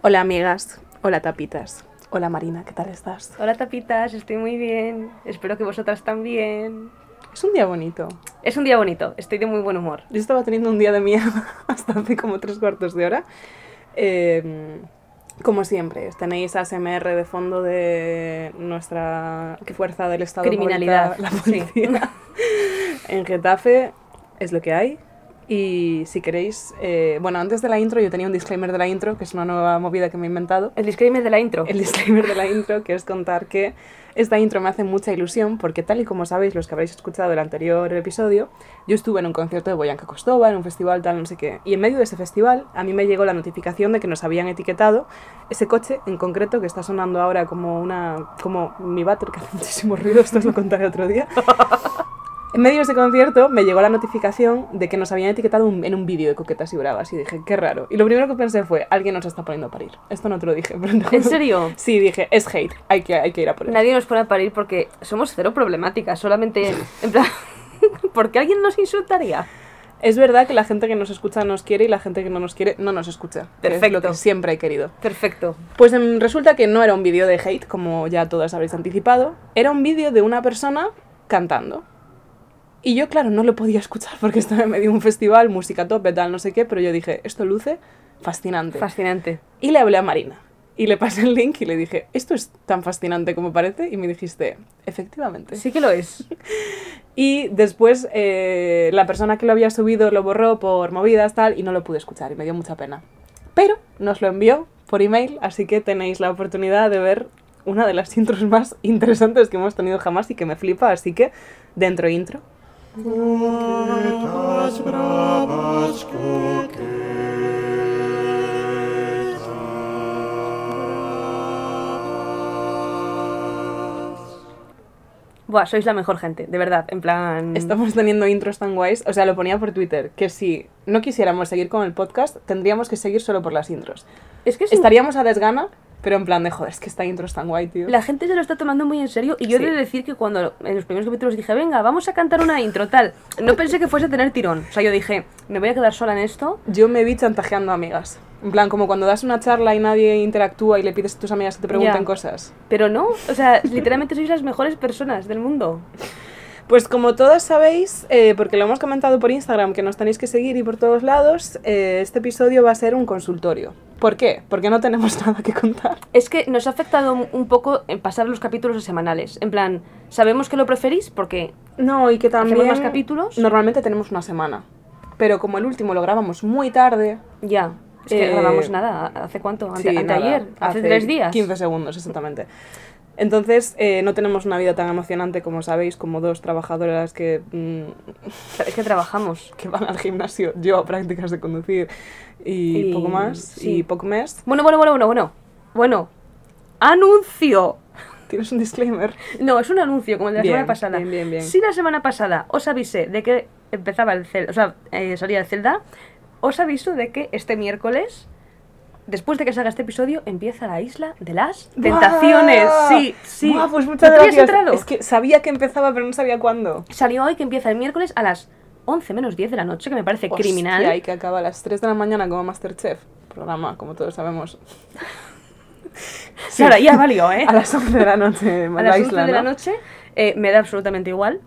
Hola amigas, hola tapitas, hola Marina, ¿qué tal estás? Hola tapitas, estoy muy bien. Espero que vosotras también. Es un día bonito. Es un día bonito, estoy de muy buen humor. Yo estaba teniendo un día de mierda hasta hace como tres cuartos de hora. Eh, como siempre, tenéis ASMR de fondo de nuestra fuerza del Estado. Criminalidad, favorita, La sí. policía. en Getafe es lo que hay. Y si queréis, eh, bueno, antes de la intro yo tenía un disclaimer de la intro, que es una nueva movida que me he inventado. El disclaimer de la intro. El disclaimer de la intro, que es contar que esta intro me hace mucha ilusión porque tal y como sabéis los que habréis escuchado el anterior episodio, yo estuve en un concierto de Boyanka Kostova, en un festival tal, no sé qué, y en medio de ese festival a mí me llegó la notificación de que nos habían etiquetado ese coche en concreto que está sonando ahora como una como mi váter que hace muchísimo ruido, esto os lo contaré otro día. En medio de ese concierto me llegó la notificación de que nos habían etiquetado un- en un vídeo de coquetas y bravas y dije, qué raro. Y lo primero que pensé fue, alguien nos está poniendo a parir. Esto no te lo dije, pero no. ¿En serio? Sí, dije, es hate, hay que, hay que ir a por él. Nadie nos pone a parir porque somos cero problemáticas, solamente en plan... porque alguien nos insultaría. Es verdad que la gente que nos escucha nos quiere y la gente que no nos quiere no nos escucha. que Es lo Perfecto. que siempre he querido. Perfecto. Pues em, resulta que no era un vídeo de hate, como ya todas habréis anticipado. Era un vídeo de una persona cantando. Y yo, claro, no lo podía escuchar porque estaba en medio de un festival, música tope, tal, no sé qué, pero yo dije, esto luce fascinante. Fascinante. Y le hablé a Marina. Y le pasé el link y le dije, esto es tan fascinante como parece. Y me dijiste, efectivamente. Sí que lo es. Y después eh, la persona que lo había subido lo borró por movidas tal y no lo pude escuchar y me dio mucha pena. Pero nos lo envió por email, así que tenéis la oportunidad de ver una de las intros más interesantes que hemos tenido jamás y que me flipa, así que dentro intro. Coquetas bravas, coquetas. Buah, sois la mejor gente, de verdad, en plan... Estamos teniendo intros tan guays, o sea, lo ponía por Twitter, que si no quisiéramos seguir con el podcast, tendríamos que seguir solo por las intros. Es que es Estaríamos a desgana, pero en plan de, joder, es que esta intro es tan guay, tío. La gente se lo está tomando muy en serio y yo Sí. he de decir que cuando en los primeros capítulos dije, venga, vamos a cantar una intro, tal, no pensé que fuese a tener tirón. O sea, yo dije, me voy a quedar sola en esto. Yo me vi chantajeando a amigas. En plan, como cuando das una charla y nadie interactúa y le pides a tus amigas que te pregunten cosas. Pero no, o sea, literalmente sois las mejores personas del mundo. Pues como todas sabéis, eh, porque lo hemos comentado por Instagram, que nos tenéis que seguir y por todos lados, eh, este episodio va a ser un consultorio. ¿Por qué? Porque no tenemos nada que contar. Es que nos ha afectado un- poco en pasar los capítulos a semanales. En plan, sabemos que lo preferís porque No, y que también... más capítulos? Normalmente tenemos una semana. Pero como el último lo grabamos muy tarde... ya, es que Eh, grabamos nada, ¿hace cuánto? Ante, sí, anteayer, hace, tres días. 15 segundos, exactamente. Entonces, eh, no tenemos una vida tan emocionante como sabéis, como dos trabajadoras que, mm, Es que trabajamos. que van al gimnasio, yo a prácticas de conducir y, Y- poco más, sí. y poco mes. Bueno, bueno, bueno, bueno, bueno. Bueno, anuncio. Tienes un disclaimer. No, es un anuncio, como el de la Bien, semana pasada. bien, bien, bien. Si la semana pasada os avisé de que empezaba el Zelda, o sea, eh, salía el Zelda, os aviso de que este miércoles, después de que salga este episodio, empieza la isla de las tentaciones. ¡Buah! Sí, sí. ¡Buah, pues muchas ¿No te habías gracias. Es que sabía que empezaba, pero no sabía cuándo. Salió hoy que empieza el miércoles a las 11 menos 10 de la noche, que me parece criminal. Y que acaba a las 3 de la mañana como Masterchef. Programa, como todos sabemos. Claro, ya valió, ¿eh? A las 11 de la noche. a las 11 isla, de la ¿no? noche eh, me da absolutamente igual.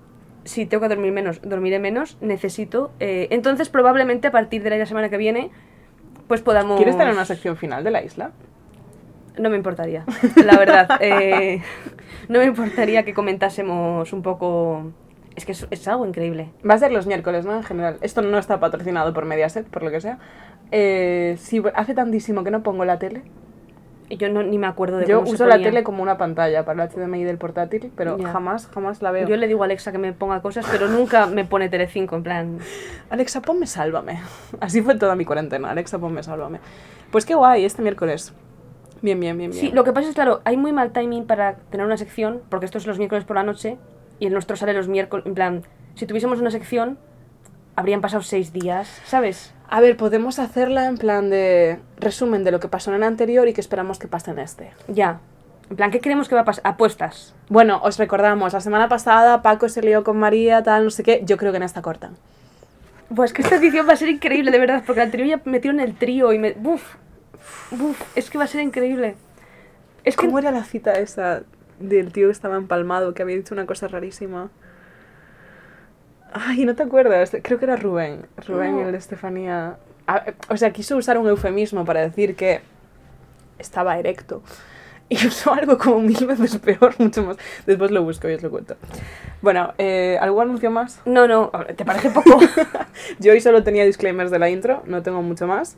Si tengo que dormir menos, dormiré menos. Necesito. eh, entonces, probablemente a partir de la semana que viene, pues podamos. ¿Quieres tener una sección final de la isla? No me importaría, la verdad. eh, no me importaría que comentásemos un poco. Es que es, es algo increíble. Va a ser los miércoles, ¿no? En general. Esto no está patrocinado por Mediaset, por lo que sea. Eh, sí, hace tantísimo que no pongo la tele. Yo no, ni me acuerdo de Yo cómo se uso la ponía. tele como una pantalla para el HDMI del portátil, pero jamás, jamás la veo. Yo le digo a Alexa que me ponga cosas, pero nunca me pone Telecinco, en plan. Alexa, ponme Sálvame. Así fue toda mi cuarentena. Alexa, ponme Sálvame. Pues qué guay, este miércoles. Bien, bien, bien, bien. Sí, lo que pasa es, claro, hay muy mal timing para tener una sección, porque esto es los miércoles por la noche, y el nuestro sale los miércoles, en plan, si tuviésemos una sección, habrían pasado seis días, ¿sabes? A ver, podemos hacerla en plan de resumen de lo que pasó en el anterior y que esperamos que pase en este. Ya. En plan, ¿qué creemos que va a pasar? Apuestas. Bueno, os recordamos, la semana pasada Paco se lió con María, tal, no sé qué. Yo creo que en esta cortan. Pues que esta edición va a ser increíble, de verdad, porque el trío ya metieron el trío y me... Uf, Uf, es que va a ser increíble. Es que ¿Cómo era la cita esa del tío que estaba empalmado, que había dicho una cosa rarísima? Ay, ¿no te acuerdas? Creo que era Rubén. Rubén, No. el de Estefanía. Ah, O sea, quiso usar un eufemismo para decir que estaba erecto. Y usó algo como mil veces peor, mucho más. Después lo busco y os lo cuento. Bueno, eh, ¿algún anuncio más? No, no, ¿te parece poco? Yo hoy solo tenía disclaimers de la intro, no tengo mucho más.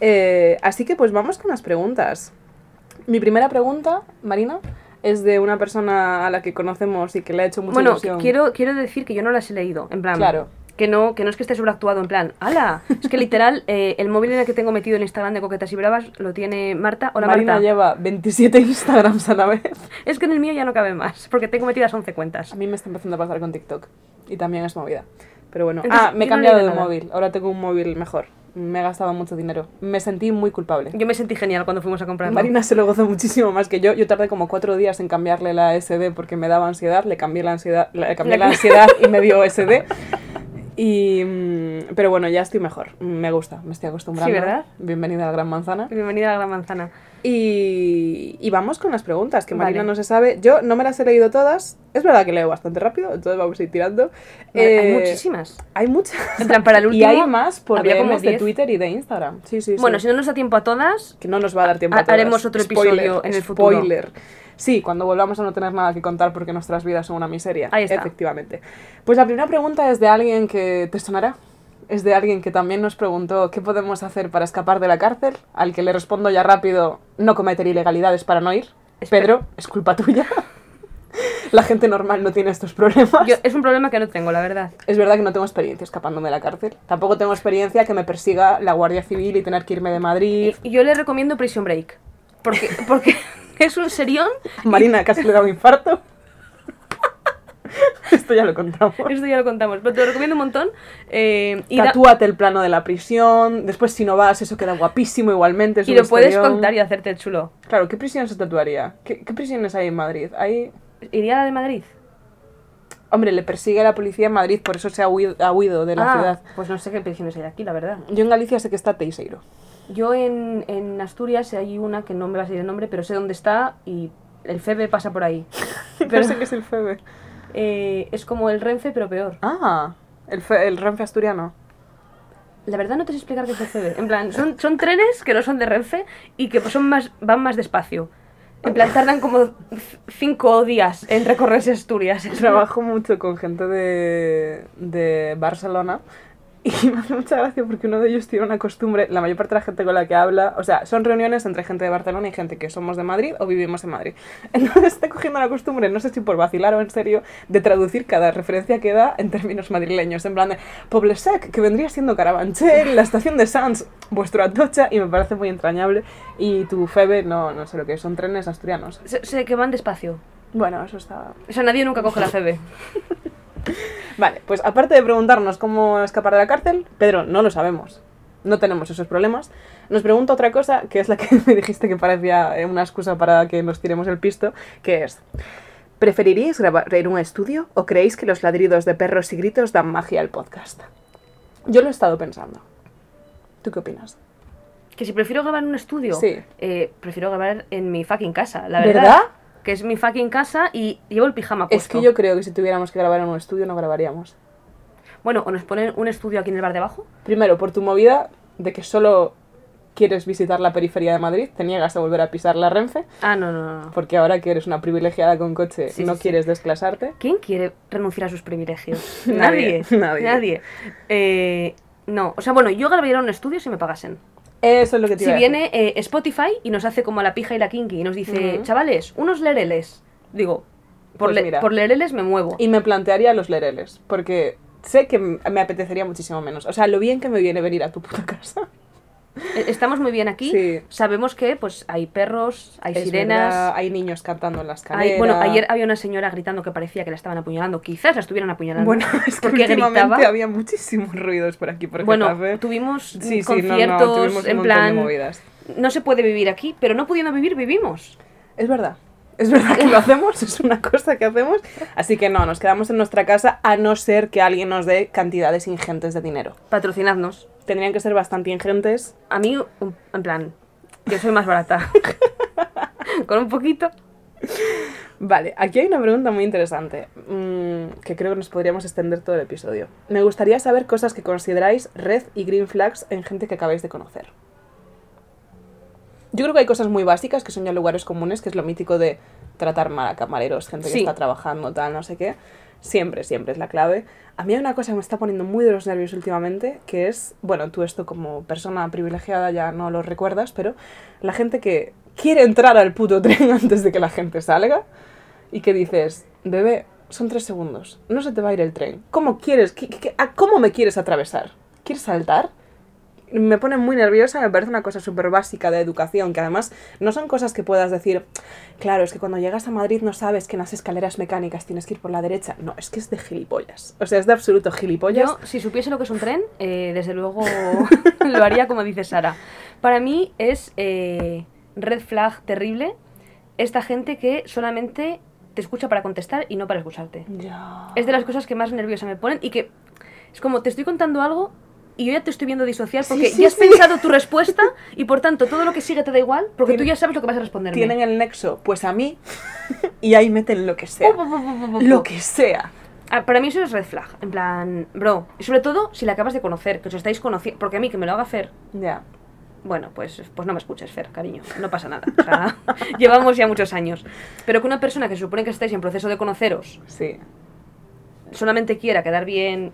Eh, así que pues vamos con las preguntas. Mi primera pregunta, Marina, es de una persona a la que conocemos y que le ha hecho mucha bueno, ilusión. quiero, quiero decir que yo no las he leído, en plan... Claro. Que no, que no es que esté sobreactuado, en plan, ¡hala! Es que literal, eh, el móvil en el que tengo metido el Instagram de Coquetas y Bravas lo tiene Marta. Hola, Marina Marta. lleva 27 Instagrams a la vez. Es que en el mío ya no cabe más, porque tengo metidas 11 cuentas. A mí me está empezando a pasar con TikTok. Y también es movida. Pero bueno. Entonces, ah, me he no cambiado de nada. móvil. Ahora tengo un móvil mejor. Me he gastado mucho dinero. Me sentí muy culpable. Yo me sentí genial cuando fuimos a comprarlo. Marina se lo gozó muchísimo más que yo. Yo tardé como cuatro días en cambiarle la SD porque me daba ansiedad. Le cambié la ansiedad, le cambié la La- ansiedad y me dio SD. Y, mm, pero bueno, ya estoy mejor. Me gusta, me estoy acostumbrando. Sí, ¿verdad? Bienvenida a la Gran Manzana. Bienvenida a la Gran Manzana. Y, y vamos con las preguntas, que Marina Vale. no se sabe. Yo no me las he leído todas. Es verdad que leo bastante rápido, entonces vamos a ir tirando. Vale, Hay Eh, muchísimas. Hay muchas. En plan, para el y último hay más por como de 10. Twitter y de Instagram. Sí, sí, sí. Bueno, si no nos da tiempo a todas, que no nos va a dar tiempo a todas. haremos otro episodio en el futuro. Spoiler. Sí, cuando volvamos a no tener nada que contar porque nuestras vidas son una miseria. Ahí está. Efectivamente. Pues la primera pregunta es de alguien que te sonará. Es de alguien que también nos preguntó qué podemos hacer para escapar de la cárcel, al que le respondo ya rápido, no cometer ilegalidades para no ir. Espera. Pedro, es culpa tuya. la gente normal no tiene estos problemas. yo, es un problema que no tengo, la verdad. Es verdad que no tengo experiencia escapándome de la cárcel. Tampoco tengo experiencia que me persiga la Guardia Civil y tener que irme de Madrid. Y yo le recomiendo Prison Break. Porque, porque es un serión. Marina casi le da un infarto. Esto ya lo contamos. Esto ya lo contamos, pero te lo recomiendo un montón. Eh, y Tatúate el plano de la prisión. Después, si no vas, eso queda guapísimo igualmente. es y un lo puedes contar y hacerte el chulo. Claro, ¿qué prisión se tatuaría? ¿Qué, qué prisiones hay en Madrid? Hay... ¿Iría a la de Madrid? Hombre, le persigue a la policía en Madrid, por eso se ha huido, ha huido de la Ah, ciudad. Pues no sé qué prisiones hay aquí, la verdad. Yo en Galicia sé que está Teiseiro. Yo en, en Asturias hay una que no me va a salir el nombre, pero sé dónde está y el FEBE pasa por ahí. Pero sé que es el FEBE. Eh, es como el Renfe, pero peor. Ah, el, fe- el Renfe asturiano. La verdad no te sé explicar qué es el FEBE. En plan, son, son trenes que no son de Renfe y que son más, van más despacio. En plan, tardan como cinco días en recorrerse Asturias. Trabajo mucho con gente de, de Barcelona y me hace mucha gracia porque uno de ellos tiene una costumbre, la mayor parte de la gente con la que habla, o sea, son reuniones entre gente de Barcelona y gente que somos de Madrid o vivimos en Madrid. Entonces está cogiendo la costumbre, no sé si por vacilar o en serio, de traducir cada referencia que da en términos madrileños, en plan de Poblesec, que vendría siendo Carabanchel, la estación de Sans, vuestro Atocha, y me parece muy entrañable. Y tu Febe, no, no sé lo que es, son trenes asturianos. Sé que van despacio. Bueno, eso está, O sea, nadie nunca coge la FEBE. Vale, pues aparte de preguntarnos cómo escapar de la cárcel, Pedro, no lo sabemos. No tenemos esos problemas. Nos pregunta otra cosa, que es la que me dijiste que parecía eh, una excusa para que nos tiremos el pisto, que es, ¿preferiríais grabar en un estudio o creéis que los ladridos de perros y gritos dan magia al podcast? Yo lo he estado pensando. ¿Tú qué opinas? Que si prefiero grabar en un estudio, Sí. eh, prefiero grabar en mi fucking casa, la verdad. ¿Verdad? Que es mi fucking casa y llevo el pijama puesto. Es que yo creo que si tuviéramos que grabar en un estudio no grabaríamos. Bueno, o nos ponen un estudio aquí en el bar de abajo. Primero, por tu movida de que solo quieres visitar la periferia de Madrid, te niegas a volver a pisar la Renfe, Ah, no, no, no. porque ahora que eres una privilegiada con coche Sí, no sí, sí. quieres desclasarte. ¿Quién quiere renunciar a sus privilegios? Nadie, nadie. Nadie. Eh, no, o sea, bueno, yo grabaría en un estudio si me pagasen. Eso es lo que te Si iba a decir. viene eh, Spotify y nos hace como la pija y la kinky y nos dice, Ujú. chavales, unos lereles. Digo, por, Pues le- mira. por lereles me muevo. Y me plantearía los lereles, porque sé que m- me apetecería muchísimo menos. O sea, lo bien que me viene venir a tu puta casa. Eh, Estamos muy bien aquí. Sí. Sabemos que pues hay perros, hay Es sirenas. verdad, hay niños cantando en las escaleras. bueno, ayer había una señora gritando que parecía que la estaban apuñalando. Quizás la estuvieran apuñalando. Bueno, es que porque últimamente gritaba. había muchísimos ruidos por aquí, por Bueno, Getafe. tuvimos Sí, sí, conciertos no, no, tuvimos un en plan. movidas. No se puede vivir aquí, pero no pudiendo vivir, vivimos. Es verdad. Es verdad que lo hacemos, es una cosa que hacemos. Así que no, nos quedamos en nuestra casa a no ser que alguien nos dé cantidades ingentes de dinero. Patrocinadnos. Tendrían que ser bastante ingentes. A mí, un- en plan, Yo soy más barata. Con un poquito. Vale, aquí hay una pregunta muy interesante, mm, que creo que nos podríamos extender todo el episodio. Me gustaría saber cosas que consideráis red y green flags en gente que acabáis de conocer. Yo creo que hay cosas muy básicas que son ya lugares comunes, que es lo mítico de tratar mal a camareros, gente que Sí. está trabajando, tal, no sé qué. Siempre, siempre es la clave. A mí hay una cosa que me está poniendo muy de los nervios últimamente, que es, bueno, tú esto como persona privilegiada ya no lo recuerdas, pero la gente que quiere entrar al puto tren antes de que la gente salga y que dices, bebé, son tres segundos, no se te va a ir el tren. ¿Cómo quieres? ¿Qué- ¿Cómo me quieres atravesar? ¿Quieres saltar? Me pone muy nerviosa, me parece una cosa súper básica de educación, que además no son cosas que puedas decir, claro, es que cuando llegas a Madrid no sabes que en las escaleras mecánicas tienes que ir por la derecha. No, es que es de gilipollas. O sea, es de absoluto gilipollas. Yo, si supiese lo que es un tren, eh, desde luego lo haría como dice Sara. Para mí es eh, red flag terrible esta gente que solamente te escucha para contestar y no para escucharte. Es de las cosas que más nerviosa me ponen y que es como te estoy contando algo y yo ya te estoy viendo disociar porque Sí, sí, ya has sí. pensado tu respuesta y por tanto todo lo que sigue te da igual porque tú ya sabes lo que vas a responderme. Tienen el nexo, pues a mí, y ahí meten lo que sea. Lo que sea. Ah, Para mí eso es red flag, en plan, bro, y sobre todo si la acabas de conocer, que os estáis conociendo, porque a mí que me lo haga Fer, Ya. bueno, pues, pues no me escuches, Fer, cariño, no pasa nada. O sea, llevamos ya muchos años. Pero que una persona que se supone que estáis en proceso de conoceros Sí. solamente quiera quedar bien,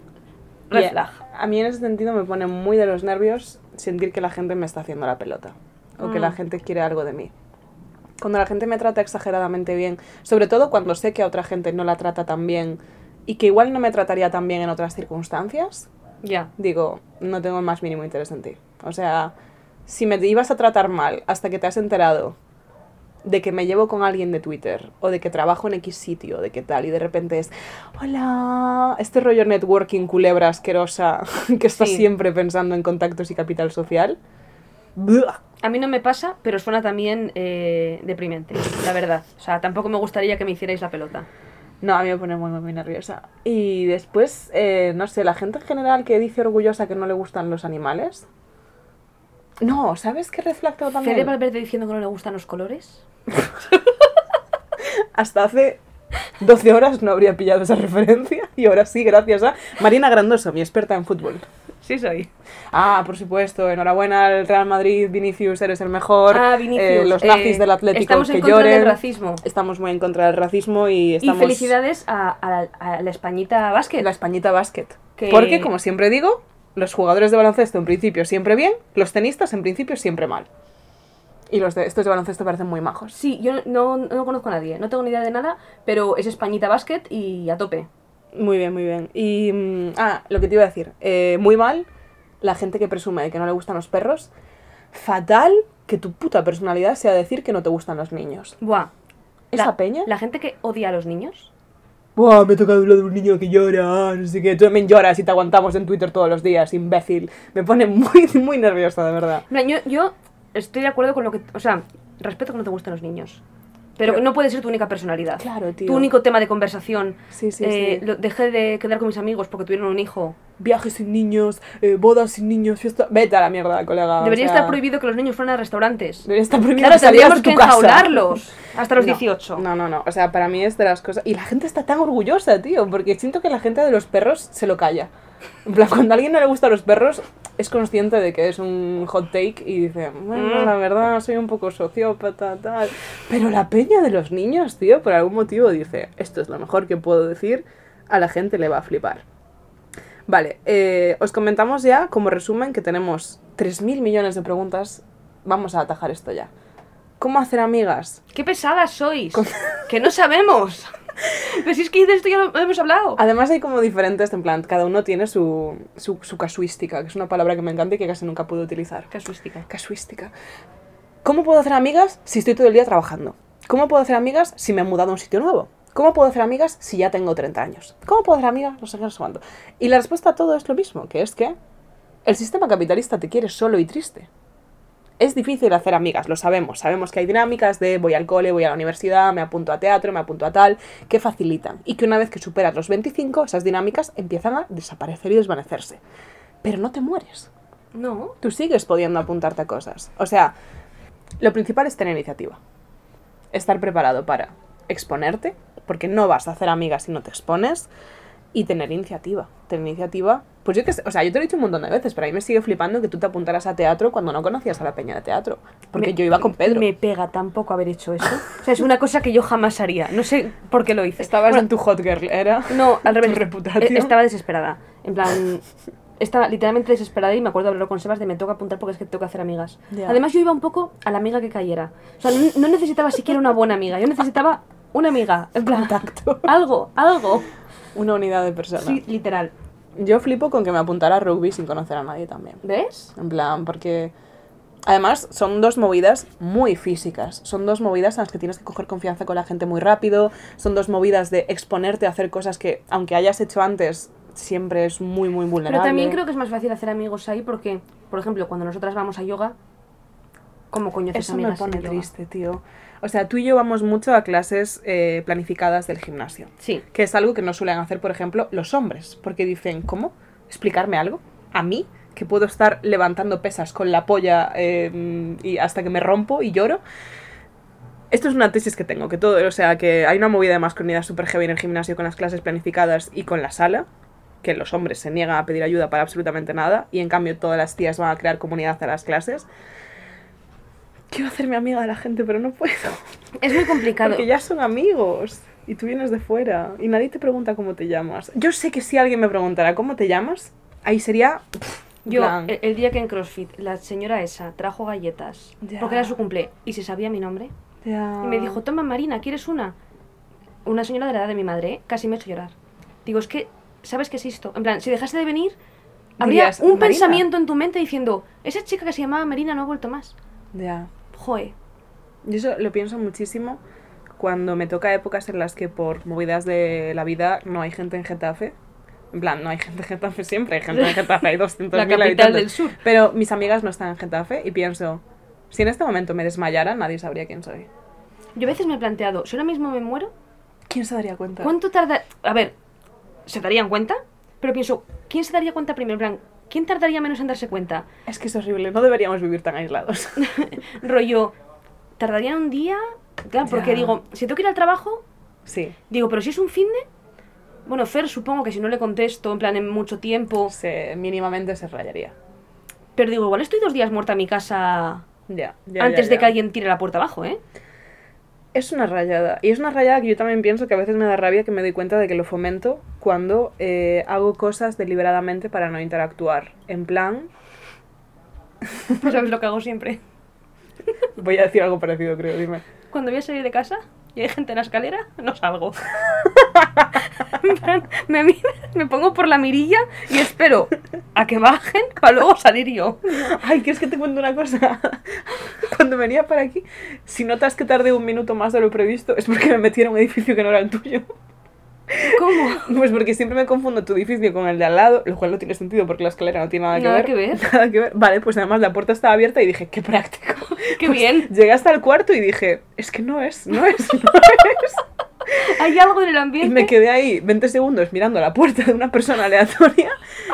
red Y flag. A mí en ese sentido me pone muy de los nervios sentir que la gente me está haciendo la pelota. O que Mm. la gente quiere algo de mí. Cuando la gente me trata exageradamente bien, sobre todo cuando sé que a otra gente no la trata tan bien y que igual no me trataría tan bien en otras circunstancias, Ya. digo, no tengo el más mínimo interés en ti. O sea, si me ibas a tratar mal hasta que te has enterado de que me llevo con alguien de Twitter o de que trabajo en X sitio, de que tal, y de repente es, hola, este rollo networking culebra asquerosa que está Sí. siempre pensando en contactos y capital social. A mí no me pasa, pero suena también eh, deprimente, la verdad. O sea, tampoco me gustaría que me hicierais la pelota. No, a mí me pone muy, muy, muy nerviosa. Y después, eh, no sé, la gente en general que dice orgullosa que no le gustan los animales. No, ¿sabes qué refleja también? Fede Valverde diciendo que no le gustan los colores. Hasta hace 12 horas no habría pillado esa referencia y ahora sí, gracias a Marina Grandoso, mi experta en fútbol. Sí soy. Ah, por supuesto, enhorabuena al Real Madrid, Vinicius, eres el mejor. Ah, Vinicius. Eh, los nazis eh, del Atlético Estamos que en contra lloren. del racismo. Estamos muy en contra del racismo y estamos... Y felicidades a, a la, a la Españita Basket. La Españita Basket. Que- Porque, como siempre digo, los jugadores de baloncesto en principio siempre bien, los tenistas en principio siempre mal. Y los de estos de baloncesto parecen muy majos. Sí, yo no, no conozco a nadie, no tengo ni idea de nada, pero es Españita Basket y a tope. Muy bien, muy bien. Y. mm, ah, lo que te iba a decir. eh, muy mal la gente que presume de que no le gustan los perros. Fatal que tu puta personalidad sea decir que no te gustan los niños. Buah. ¿Esa la, peña? La gente que odia a los niños. Me he tocado de un niño que llora, no sé qué. Tú también lloras y te aguantamos en Twitter todos los días, imbécil. Me pone muy, muy nerviosa, de verdad. Yo, yo estoy de acuerdo con lo que. O sea, respeto que no te gusten los niños. Pero, Pero- no puede ser tu única personalidad. Claro, tío. Tu único tema de conversación. Sí, sí, Eh, sí. lo- dejé de quedar con mis amigos porque tuvieron un hijo. Viajes sin niños, eh, bodas sin niños, fiesta. Vete a la mierda, colega. o Debería sea, estar prohibido que los niños fueran a restaurantes. Debería estar prohibido Claro, que salieras que enjaularlos hasta los No, 18. No, no, no. O sea, para mí es de las cosas. Y la gente está tan orgullosa, tío, porque siento que la gente de los perros se lo calla. En plan, cuando a alguien no le gustan los perros, es consciente de que es un hot take y dice, bueno, Mm. la verdad, soy un poco sociópata, tal. Pero la peña de los niños, tío, por algún motivo dice, esto es lo mejor que puedo decir, a la gente le va a flipar. Vale, eh, os comentamos ya como resumen que tenemos 3.000 millones de preguntas. Vamos a atajar esto ya. ¿Cómo hacer amigas? ¡Qué pesadas sois! ¡Que no sabemos! Pero si es que de esto ya lo hemos hablado. Además hay como diferentes, en plan, cada uno tiene su, su, su casuística, que es una palabra que me encanta y que casi nunca puedo utilizar. Casuística. Casuística. ¿Cómo puedo hacer amigas si estoy todo el día trabajando? ¿Cómo puedo hacer amigas si me he mudado a un sitio nuevo? ¿Cómo puedo hacer amigas si ya tengo 30 años? ¿Cómo puedo hacer amigas? No sé qué, no sé cuánto. Y la respuesta a todo es lo mismo, que es que el sistema capitalista te quiere solo y triste. Es difícil hacer amigas, lo sabemos. Sabemos que hay dinámicas de voy al cole, voy a la universidad, me apunto a teatro, me apunto a tal, que facilitan. Y que una vez que superas los 25, esas dinámicas empiezan a desaparecer y desvanecerse. Pero no te mueres No. tú sigues pudiendo apuntarte a cosas. O sea, Lo principal es tener iniciativa. Estar preparado para exponerte, porque no vas a hacer amigas si no te expones, y tener iniciativa. Tener iniciativa, pues yo que o sea, yo te lo he dicho un montón de veces, pero a mí me sigue flipando que tú te apuntaras a teatro cuando no conocías a la peña de teatro. Porque Me- yo iba con Pedro. Me pega tampoco haber hecho eso. O sea, es una cosa que yo jamás haría. No sé por qué lo hice. Estabas Bueno, en tu hot girl, ¿era? No, al revés. Eh, Estaba desesperada. En plan, estaba literalmente desesperada y me acuerdo hablar con Sebas de me toca apuntar porque es que tengo que hacer amigas. Además, yo iba un poco a la amiga que cayera. O sea, no, necesitaba siquiera una buena amiga. Yo necesitaba una amiga. En plan, Contacto. algo, algo. Una unidad de personas. Sí, literal. Yo flipo con que me apuntara a rugby sin conocer a nadie también. ¿Ves? En plan, porque además son dos movidas muy físicas. Son dos movidas en las que tienes que coger confianza con la gente muy rápido. Son dos movidas de exponerte a hacer cosas que, aunque hayas hecho antes, siempre es muy, muy vulnerable. Pero también creo que es más fácil hacer amigos ahí porque, por ejemplo, cuando nosotras vamos a yoga, ¿cómo coño haces Eso me amigas pone en yoga? triste, tío. O sea, tú y yo vamos mucho a clases eh, planificadas del gimnasio. Sí. Que es algo que no suelen hacer, por ejemplo, los hombres. Porque dicen, ¿cómo? ¿Explicarme algo? ¿A mí? Que puedo estar levantando pesas con la polla eh, y hasta que me rompo y lloro. Esto es una tesis que tengo, que todo, o sea, que hay una movida de masculinidad súper heavy en el gimnasio con las clases planificadas y con la sala, que los hombres se niegan a pedir ayuda para absolutamente nada, y en cambio todas las tías van a crear comunidad a las clases. Quiero hacerme amiga de la gente, pero no puedo. Es muy complicado. Porque ya son amigos y tú vienes de fuera y nadie te pregunta cómo te llamas. Yo sé que si alguien me preguntara cómo te llamas, ahí sería. pff, Yo, el, el día que en CrossFit la señora esa trajo galletas, porque era su cumple, y se sabía mi nombre, y me dijo, toma Marina, ¿quieres una? Una señora de la edad de mi madre, ¿eh? casi me ha hecho llorar. Digo, es que, ¿sabes qué es esto? En plan, si dejase de venir, habría Dirías, un "Marina". pensamiento en tu mente diciendo, esa chica que se llamaba Marina no ha vuelto más. Ya. Joe. Yo eso lo pienso muchísimo cuando me toca épocas en las que por movidas de la vida no hay gente en Getafe. En plan, no hay gente en Getafe siempre, hay gente en Getafe, hay 200.000 La capital habitantes. del sur. Pero mis amigas no están en Getafe y pienso, si en este momento me desmayara, nadie sabría quién soy. Yo a veces me he planteado, si ahora mismo me muero, ¿Quién se daría cuenta? ¿cuánto tarda...? A ver, ¿se darían cuenta? Pero pienso, ¿quién se daría cuenta primero? En plan, ¿quién tardaría menos en darse cuenta? Es que es horrible, no deberíamos vivir tan aislados. rollo, tardarían un día, claro, porque Ya. digo, si tengo que ir al trabajo, sí, digo, pero si es un fin de, bueno, Fer supongo que si no le contesto, en plan, en mucho tiempo, se, mínimamente se rayaría. pero digo, igual estoy dos días muerta en mi casa Ya, ya, antes ya, de que alguien tire la puerta abajo, ¿eh? Es una rayada. Y es una rayada que yo también pienso que a veces me da rabia que me doy cuenta de que lo fomento cuando eh, hago cosas deliberadamente para no interactuar. En plan, No sabes lo que hago siempre. voy a decir algo parecido, creo, dime. Cuando voy a salir de casa y hay gente en la escalera, no salgo. Me, me pongo por la mirilla y espero a que bajen para luego salir yo. Ay, ¿quieres que te cuente una cosa? Cuando venía para aquí, si notas que tardé un minuto más de lo previsto, es porque me metí en un edificio que no era el tuyo. ¿Cómo? Pues porque siempre me confundo tu edificio con el de al lado, lo cual no tiene sentido porque la escalera no tiene nada que Nada ver. que ver. Nada que ver. Vale, pues además la puerta estaba abierta y dije, qué práctico. Qué Pues bien. Llegué hasta el cuarto y dije, es que no es, no es, no es. Hay algo en el Y ambiente. me quedé ahí 20 segundos mirando la puerta de una persona aleatoria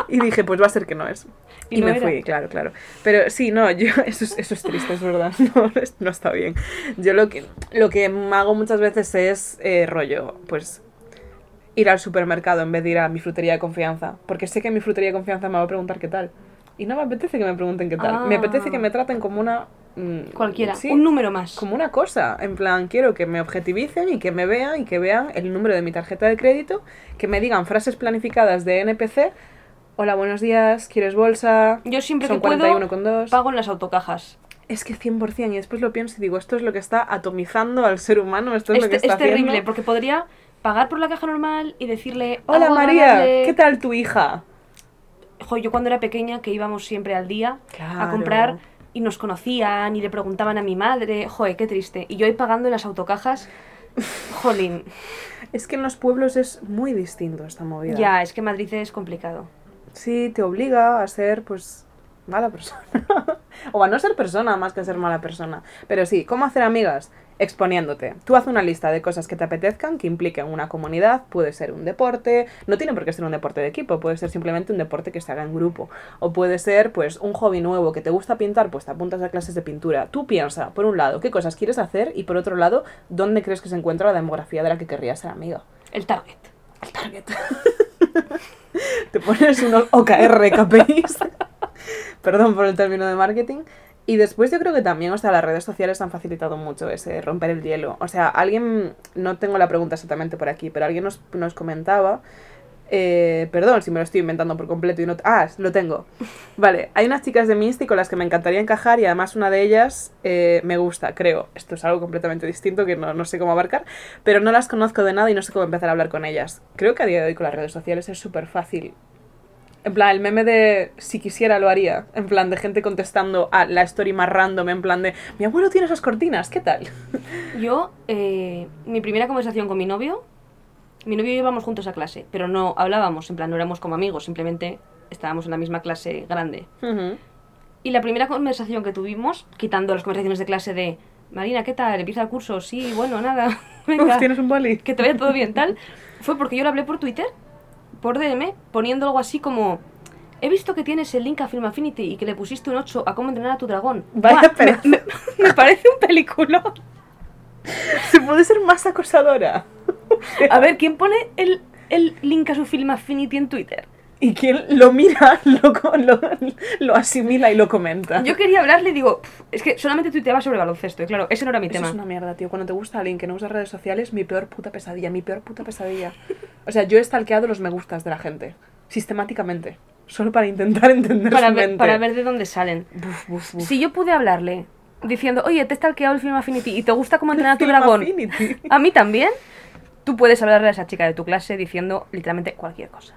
y dije, pues va a ser que no es. Y Y, no me era. fui, claro, claro. Pero sí, no, yo, eso es, eso es triste, es verdad, no, no está bien. Yo lo que, lo que hago muchas veces es eh, rollo, pues ir al supermercado en vez de ir a mi frutería de confianza, porque sé que mi frutería de confianza me va a preguntar qué tal. Y no me apetece que me pregunten qué tal. Me Ah. apetece que me traten como una... mm, Cualquiera, sí, un número más. como una cosa. En plan, quiero que me objetivicen y que me vean y que vean el número de mi tarjeta de crédito, que me digan frases planificadas de NPC. Hola, buenos días, ¿quieres bolsa? Yo siempre Son que puedo 41 con pago en las autocajas. Es que 100%, y después lo pienso y digo, esto es lo que está atomizando al ser humano, esto es, Es, lo que es está terrible, haciendo. porque podría pagar por la caja normal y decirle... Hola algo María. ¿qué tal tu hija? Jo, yo cuando era pequeña, que íbamos siempre al día a comprar y nos conocían y le preguntaban a mi madre, joder, qué triste. Y yo ahí pagando en las autocajas, jolín. Es que en los pueblos es muy distinto esta movida. Ya, es que Madrid es complicado. Sí, te obliga a ser, pues, mala persona. o a no ser persona más que ser mala persona. Pero sí, ¿cómo hacer amigas? Exponiéndote. Tú haz una lista de cosas que te apetezcan, que impliquen una comunidad, puede ser un deporte, no tiene por qué ser un deporte de equipo, puede ser simplemente un deporte que se haga en grupo. O puede ser, pues, un hobby nuevo que te gusta pintar, pues te apuntas a clases de pintura. Tú piensa, por un lado, qué cosas quieres hacer y por otro lado, dónde crees que se encuentra la demografía de la que querrías ser amiga. El target. El target. te pones unos OKR KPIs. Perdón por el término de marketing. Y después yo creo que también, o sea, las redes sociales han facilitado mucho ese romper el hielo. O sea, alguien, no tengo la pregunta exactamente por aquí, pero alguien nos, nos comentaba, eh, perdón si me lo estoy inventando por completo y no... Ah, lo tengo. Vale, hay unas chicas de Misty con las que me encantaría encajar y además una de ellas eh, me gusta, creo. Esto es algo completamente distinto que no, no sé cómo abarcar, pero no las conozco de nada y no sé cómo empezar a hablar con ellas. Creo que a día de hoy con las redes sociales es súper fácil en plan, el meme de si quisiera lo haría. En plan, de gente contestando a la story más random. En plan de mi abuelo tiene esas cortinas, ¿qué tal? Yo, eh, mi primera conversación con mi novio, mi novio y yo íbamos juntos a clase, pero no hablábamos, en plan, no éramos como amigos, simplemente estábamos en la misma clase grande. Y la primera conversación que tuvimos, quitando las conversaciones de clase de Marina, ¿qué tal? ¿Empieza el curso? Sí, bueno, nada. Venga, Uf, tienes un boli. que te vaya todo bien, tal. Fue porque yo le hablé por Twitter, por DM, poniendo algo así como... He visto que tienes el link a Film Affinity y que le pusiste un 8 a cómo entrenar a tu dragón. Vaya Buah, me, pedazo. me- me parece un película. Se puede ser más acosadora. A ver, ¿quién pone el, el link a su Film Affinity en Twitter? Y quien lo mira, lo, lo, lo asimila y lo comenta. Yo quería hablarle y digo, "Pf, es que solamente tuiteaba sobre baloncesto, y claro, ese no era mi Eso tema. es una mierda, tío. Cuando te gusta alguien que no usa redes sociales, mi peor puta pesadilla, mi peor puta pesadilla. O sea, yo he stalkeado los me gustas de la gente. Sistemáticamente. Solo para intentar entender para, su ver, mente. para ver de dónde salen. Buf, buf, buf. Si yo pude hablarle diciendo, oye, te he stalkeado el Film Affinity y te gusta cómo entrenar a tu dragón, Affinity. a mí también, tú puedes hablarle a esa chica de tu clase diciendo literalmente cualquier cosa.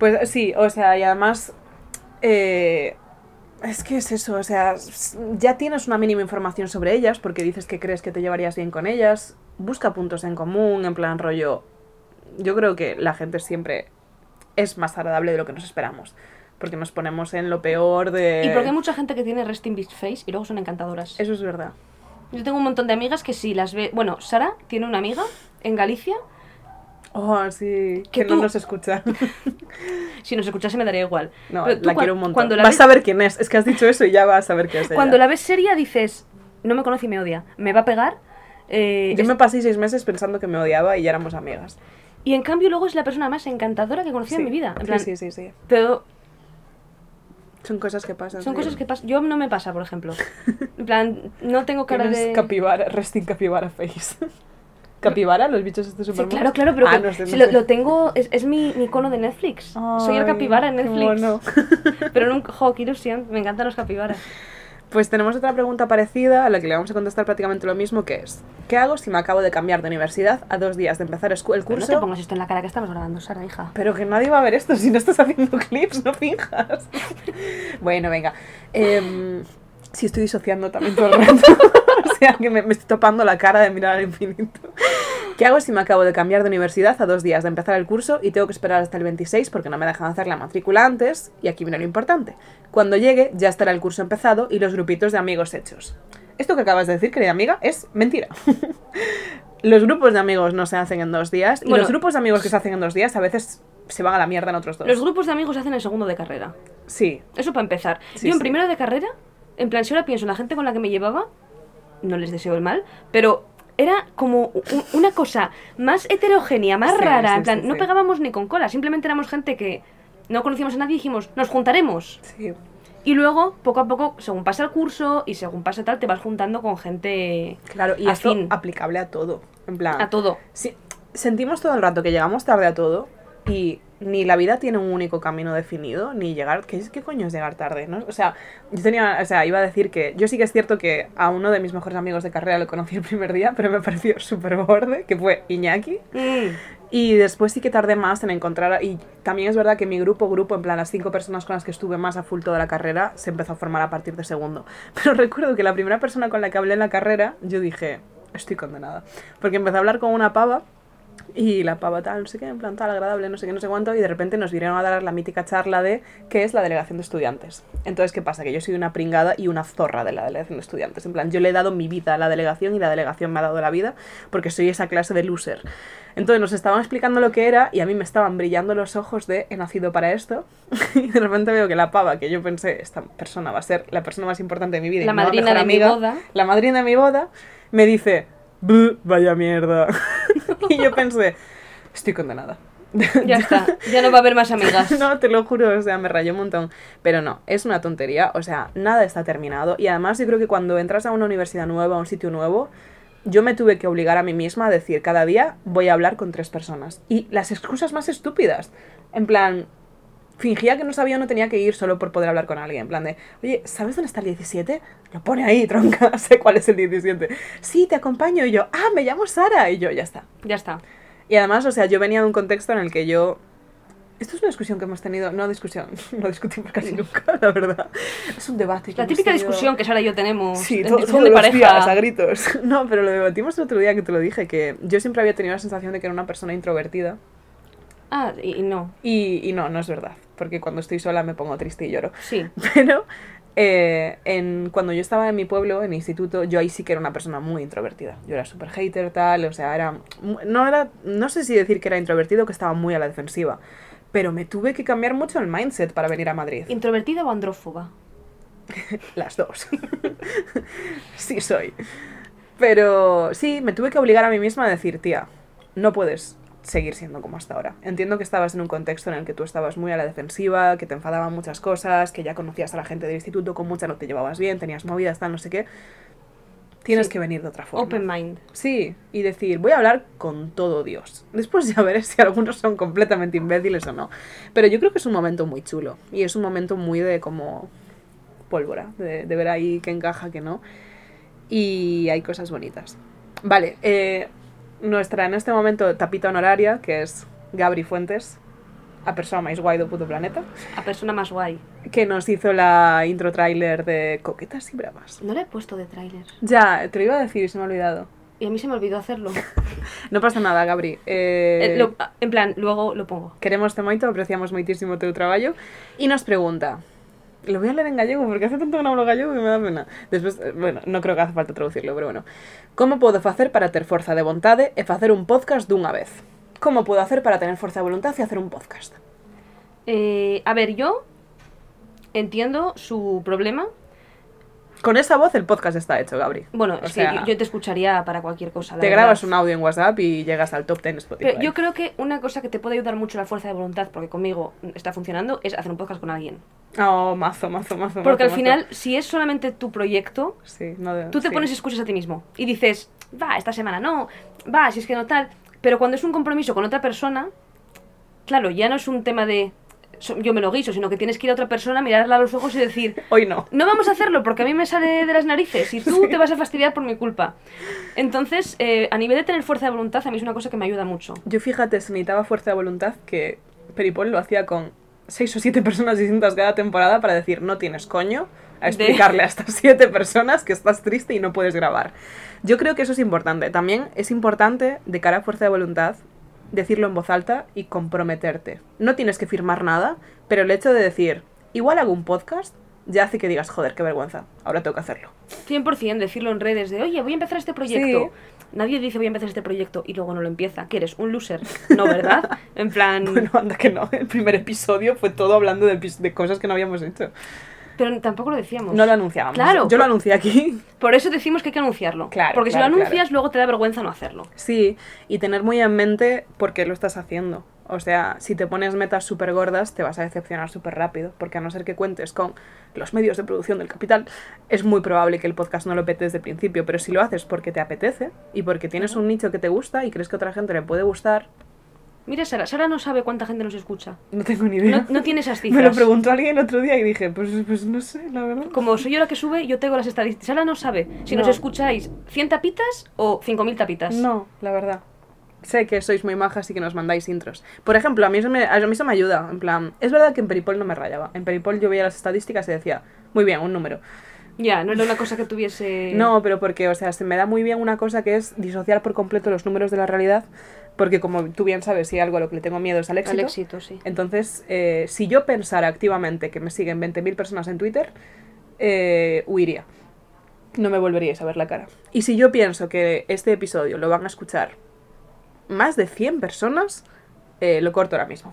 Pues sí, o sea, y además. eh, es que es eso, o sea, ya tienes una mínima información sobre ellas porque dices que crees que te llevarías bien con ellas. Busca puntos en común, en plan rollo. Yo creo que la gente siempre es más agradable de lo que nos esperamos. Porque nos ponemos en lo peor de. Y porque hay mucha gente que tiene resting bitch face y luego son encantadoras. Eso es verdad. Yo tengo un montón de amigas que si las ve... Bueno, Sara tiene una amiga en Galicia. Oh, sí, Que que no tú- nos escucha. Si nos escuchase me daría igual. No, Pero tú la quiero un montón. Cuando la, Vas ves, a saber quién es. Es que has dicho eso y ya vas a saber quién es. ella. cuando la ves seria dices, no me conoce y me odia. Me va a pegar. eh, Yo es- me pasé seis meses pensando que me odiaba y ya éramos amigas. Y en cambio luego es la persona más encantadora que he conocido Sí, en mi vida. En sí, plan, sí, sí, sí. Pero Son cosas que pasan. son sí. cosas que pasan. Yo no me pasa, por ejemplo. En plan, no tengo cara de... capibara, resting capibara face. capibara, los bichos estos Sí, super claro, claro, pero ah, que- no sé, si no lo, sé. lo tengo, es, es mi, mi icono de Netflix. Soy el capibara en Netflix. mono. Pero nunca, jo, qué ilusión, me encantan los capibaras. Pues tenemos otra pregunta parecida a la que le vamos a contestar prácticamente lo mismo, que es ¿Qué hago si me acabo de cambiar de universidad a dos días de empezar el Pero no curso? te pongas esto en la cara que estamos grabando, Sara, hija. Pero que nadie va a ver esto si no estás haciendo clips, no finjas. bueno, venga. Em, sí, estoy disociando también todo el rato. o sea, que me, me estoy topando la cara de mirar al infinito. ¿Qué hago si me acabo de cambiar de universidad a dos días de empezar el curso y tengo que esperar hasta el 26 porque no me dejan hacer la matrícula antes? Y aquí viene lo importante. Cuando llegue ya estará el curso empezado y los grupitos de amigos hechos. Esto que acabas de decir, querida amiga, es mentira. los grupos de amigos no se hacen en dos días y Bueno. los grupos de amigos que se hacen en dos días a veces se van a la mierda en otros dos. Los grupos de amigos se hacen en segundo de carrera. Sí, Eso para empezar. Sí, Yo en sí. primero de carrera, en plan, si ahora pienso en la gente con la que me llevaba, no les deseo el mal, pero era como una cosa más heterogénea, más Sí, rara. sí, en plan, sí, no pegábamos ni con cola, simplemente éramos gente que no conocíamos a nadie y dijimos, nos juntaremos. sí. Y luego, poco a poco, según pasa el curso y según pasa tal, te vas juntando con gente Claro, y afín aplicable a todo. En plan, a todo. sentimos todo el rato que llegamos tarde a todo y ni la vida tiene un único camino definido, ni llegar. ¿Qué, qué coño es llegar tarde? ¿no? O sea, yo tenía. O sea, iba a decir que. Yo sí que es cierto que a uno de mis mejores amigos de carrera lo conocí el primer día, pero me pareció súper borde, que fue Iñaki. Mm. Y después sí que tardé más en encontrar. Y también es verdad que mi grupo, grupo, en plan las cinco personas con las que estuve más a full toda la carrera, se empezó a formar a partir de segundo. Pero recuerdo que la primera persona con la que hablé en la carrera, yo dije, estoy condenada. Porque empecé a hablar con una pava Y la pava tal, no sé qué, en plan tal, agradable, no sé qué, no sé cuánto, y de repente nos vinieron a dar la mítica charla de qué es la delegación de estudiantes. Entonces, ¿qué pasa? Que yo soy una pringada y una zorra de la delegación de estudiantes. En plan, yo le he dado mi vida a la delegación y la delegación me ha dado la vida porque soy esa clase de loser. Entonces nos estaban explicando lo que era y a mí me estaban brillando los ojos de he nacido para esto. y de repente veo que la pava, que yo pensé, esta persona va a ser la persona más importante de mi vida, y La mi nueva madrina de mi amiga, boda. la madrina de mi boda, me dice, "Buh, vaya mierda. y yo pensé, estoy condenada. Ya está, ya no va a haber más amigas. No, te lo juro, o sea, me rayó un montón. Pero no, es una tontería, o sea, nada está terminado. Y además yo creo que cuando entras a una universidad nueva, a un sitio nuevo, yo me tuve que obligar a mí misma a decir, cada día voy a hablar con tres personas. Y las excusas más estúpidas. En plan, fingía que no sabía o no tenía que ir solo por poder hablar con alguien. En plan de, oye, ¿sabes dónde está el 17? Lo pone ahí, tronca, sé cuál es el 17. Sí, te acompaño. Y yo, ah, me llamo Sara. Y yo, ya está. Ya está. Y además, o sea, yo venía de un contexto en el que yo... Esto es una discusión que hemos tenido, no discusión, no discutimos casi nunca, la verdad. Es un debate. que La típica tenido- discusión que Sara y yo tenemos Sí, en to- discusión todos de los pareja. días, a gritos. No, pero lo debatimos el otro día que te lo dije, que yo siempre había tenido la sensación de que era una persona introvertida. Ah, y, y no. Y, y no, no es verdad, porque cuando estoy sola me pongo triste y lloro. Sí. Pero eh, en, cuando yo estaba en mi pueblo, en instituto, yo ahí sí que era una persona muy introvertida. Yo era súper hater, tal, o sea, era, no era... No sé si decir que era introvertido o que estaba muy a la defensiva, pero me tuve que cambiar mucho el mindset para venir a Madrid. ¿Introvertida o andrófoba? Las dos. sí soy. Pero sí, me tuve que obligar a mí misma a decir, tía, no puedes seguir siendo como hasta ahora. Entiendo que estabas en un contexto en el que tú estabas muy a la defensiva, que te enfadaban muchas cosas, que ya conocías a la gente del instituto, con mucha no te llevabas bien, tenías movidas, tal, no sé qué. Tienes Sí. que venir de otra forma. Open mind. Sí, y decir, voy a hablar con todo Dios. Después ya veré si algunos son completamente imbéciles o no. Pero yo creo que es un momento muy chulo. Y es un momento muy de como pólvora, de, de ver ahí que encaja, que no. Y hay cosas bonitas. Vale, eh, nuestra en este momento tapita honoraria, que es Gabri Fuentes, a persona más guay do puto planeta, A persona más guay. que nos hizo la intro trailer de Coquetas y Bravas. No le he puesto de tráiler. Ya, te lo iba a decir y se me ha olvidado. Y a mí se me olvidó hacerlo. No pasa nada, Gabri. Eh, Eh, lo- ah, en plan, luego lo pongo. Queremos te moito, apreciamos moitísimo o teu traballo e nos pregunta lo voy a leer en gallego porque hace tanto que no hablo gallego que me da pena. Después, eh, bueno, no creo que hace falta traducirlo, pero bueno. Como podo facer para ter forza de vontade e facer un podcast dunha vez? Como podo hacer para tener forza de voluntad e hacer un podcast? Eh, a ver, yo entiendo su problema. Con esa voz el podcast está hecho, Gabri. Bueno, O sea, yo, yo te escucharía para cualquier cosa. la te verdad. grabas un audio en WhatsApp y llegas al top 10 Spotify. Pero yo creo que una cosa que te puede ayudar mucho la fuerza de voluntad, porque conmigo está funcionando, es hacer un podcast con alguien. Oh, mazo, mazo, mazo. Porque al final, mazo. si es solamente tu proyecto, Sí, no de- tú te sí. pones excusas a ti mismo y dices, va, esta semana no, va, si es que no tal. Pero cuando es un compromiso con otra persona, claro, ya no es un tema de yo me lo guiso, sino que tienes que ir a otra persona, mirarla a los ojos y decir, Hoy no. no vamos a hacerlo porque a mí me sale de las narices y tú te vas a fastidiar por mi culpa. Entonces, eh, a nivel de tener fuerza de voluntad, a mí es una cosa que me ayuda mucho. Yo fíjate, se necesitaba fuerza de voluntad que Peripol lo hacía con seis o siete personas distintas cada temporada para decir no tienes coño a De- explicarle a estas siete personas que estás triste y no puedes grabar. Yo creo que eso es importante. También es importante, de cara a fuerza de voluntad, decirlo en voz alta y comprometerte. No tienes que firmar nada, pero el hecho de decir, igual hago un podcast, ya hace que digas, joder, qué vergüenza, ahora tengo que hacerlo. 100% decirlo en redes de, oye, voy a empezar este proyecto. Sí. Nadie dice voy a empezar este proyecto y luego no lo empieza. ¿Qué eres? ¿Un loser? No, ¿verdad? En plan... Bueno, anda que no. El primer episodio fue todo hablando de, de cosas que no habíamos hecho. Pero tampoco lo decíamos. No lo anunciábamos. Claro. Yo lo anuncié aquí. Por eso decimos que hay que anunciarlo. Claro, Porque claro, si lo anuncias, claro. luego te da vergüenza no hacerlo. Sí, y tener muy en mente por qué lo estás haciendo. O sea, si te pones metas súper gordas, te vas a decepcionar súper rápido, porque a no ser que cuentes con los medios de producción del capital, es muy probable que el podcast no lo petes desde el principio, pero si lo haces porque te apetece y porque tienes un nicho que te gusta y crees que a otra gente le puede gustar, Mira, Sara, Sara no sabe cuánta gente nos escucha. no tengo ni idea. No, no tiene esas Me lo cifras. preguntó alguien el otro día y dije, pues, pues no sé, la verdad. Como soy yo la que sube, yo tengo las estadísticas. Sara no sabe si nos No. escucháis 100 tapitas o 5.000 tapitas. No, la verdad. Sé que sois muy majas y que nos mandáis intros. Por ejemplo, a mí, eso me, a mí eso me ayuda. En plan, es verdad que en Peripol no me rayaba. En Peripol yo veía las estadísticas y decía, muy bien, un número. Ya, no era una cosa que tuviese... No, pero porque, o sea, se me da muy bien una cosa que es disociar por completo los números de la realidad, porque como tú bien sabes, si algo a lo que le tengo miedo es al éxito. Al éxito, sí. Entonces, eh, si yo pensara activamente que me siguen 20.000 personas en Twitter, eh, huiría. No me volveríais a ver la cara. Y si yo pienso que este episodio lo van a escuchar más de 100 personas, eh, lo corto ahora mismo.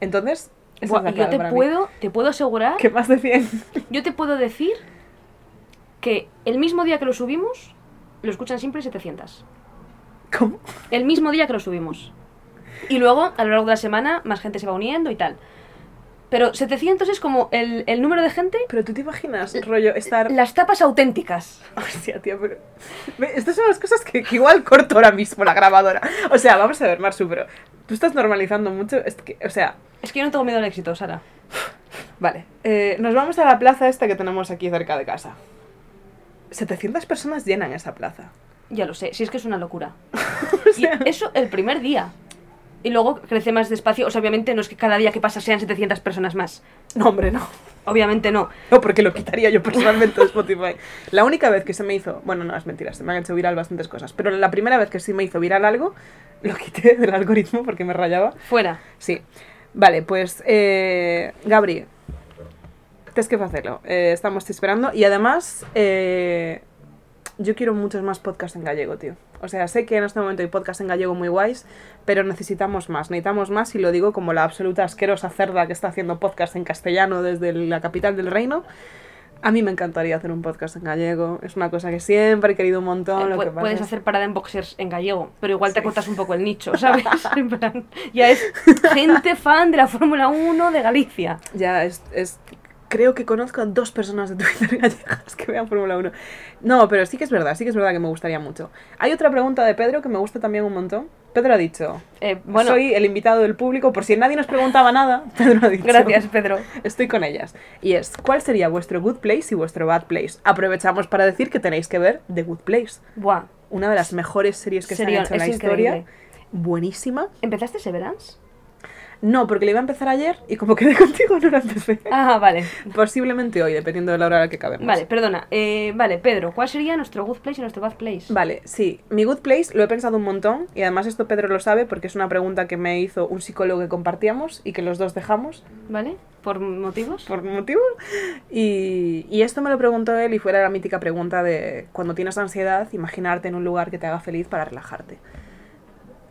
Entonces, Buah, es yo te mí. puedo, te puedo asegurar, Que más de 100. yo te puedo decir que el mismo día que lo subimos, lo escuchan siempre 700. ¿Cómo? El mismo día que lo subimos. Y luego, a lo largo de la semana, más gente se va uniendo y tal. Pero 700 es como el, el número de gente, Pero tú te imaginas, rollo, estar... las tapas auténticas. Hostia, tío, pero... Estas son las cosas que, que igual corto ahora mismo la grabadora. O sea, vamos a ver, Marsu, pero tú estás normalizando mucho. Es que, o sea, Es que yo no tengo miedo al éxito, Sara. vale. eh, nos vamos a la plaza esta que tenemos aquí cerca de casa. 700 personas llenan esa plaza. Ya lo sé, si es que es una locura. O sea, Y eso el primer día. Y luego crece más despacio. O sea, obviamente no es que cada día que pasa sean 700 personas más. no, hombre, no. Obviamente no. No, porque lo quitaría yo personalmente de Spotify. La única vez que se me hizo... Bueno, no, es mentira, se me han hecho viral bastantes cosas. Pero la primera vez que sí me hizo viral algo, lo quité del algoritmo porque me rayaba. Fuera. Sí. Vale, pues, eh, Gabri, tienes que hacerlo. Eh, estamos esperando. Y además, eh, yo quiero muchos más podcasts en gallego, tío. O sea, sé que en este momento hay podcasts en gallego muy guays, pero necesitamos más. Necesitamos más y lo digo como la absoluta asquerosa cerda que está haciendo podcast en castellano desde la capital del reino. A mí me encantaría hacer un podcast en gallego. Es una cosa que siempre he querido un montón. Eh, lo que puedes es- hacer parada en boxers en gallego, pero igual te Sí. cortas un poco el nicho, ¿sabes? En plan, ya es gente fan de la Fórmula 1 de Galicia. Ya, es, es- Creo que conozco a dos personas de Twitter gallegas que vean Fórmula 1. No, pero sí que es verdad, sí que es verdad que me gustaría mucho. Hay otra pregunta de Pedro que me gusta también un montón. Pedro ha dicho, Eh, bueno, soy el invitado del público, por si nadie nos preguntaba nada, Pedro ha dicho. gracias, Pedro. Estoy con ellas. Y es, ¿cuál sería vuestro good place y vuestro bad place? Aprovechamos para decir que tenéis que ver The Good Place, Buah, una de las mejores series que se han hecho en la historia. Buenísima. ¿empezaste Severance? No, porque le iba a empezar ayer y como quedé contigo no la empecé. Ah, vale. Posiblemente hoy, dependiendo de la hora a la que acabemos. Vale, perdona. Eh, vale, Pedro, ¿cuál sería nuestro good place y nuestro bad place? Vale, sí. Mi good place lo he pensado un montón y además esto Pedro lo sabe porque es una pregunta que me hizo un psicólogo que compartíamos y que los dos dejamos ¿Vale? ¿Por motivos? por motivos. Y, y esto me lo preguntó él y fuera la mítica pregunta de cuando tienes ansiedad, imaginarte en un lugar que te haga feliz para relajarte.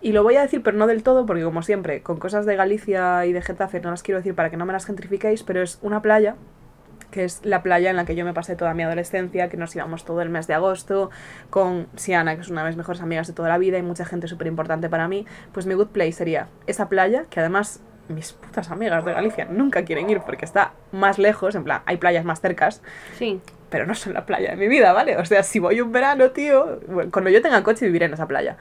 Y lo voy a decir, pero no del todo, porque como siempre, con cosas de Galicia y de Getafe no las quiero decir para que no me las gentrifiquéis, pero es una playa que es la playa en la que yo me pasé toda mi adolescencia, que nos íbamos todo el mes de agosto, con Siana, que es una de mis mejores amigas de toda la vida y mucha gente súper importante para mí, pues mi good place sería esa playa, que además mis putas amigas de Galicia nunca quieren ir porque está más lejos, en plan, hay playas más cercas, Sí. pero no son la playa de mi vida, ¿vale? O sea, si voy un verano, tío, bueno, cuando yo tenga coche viviré en esa playa.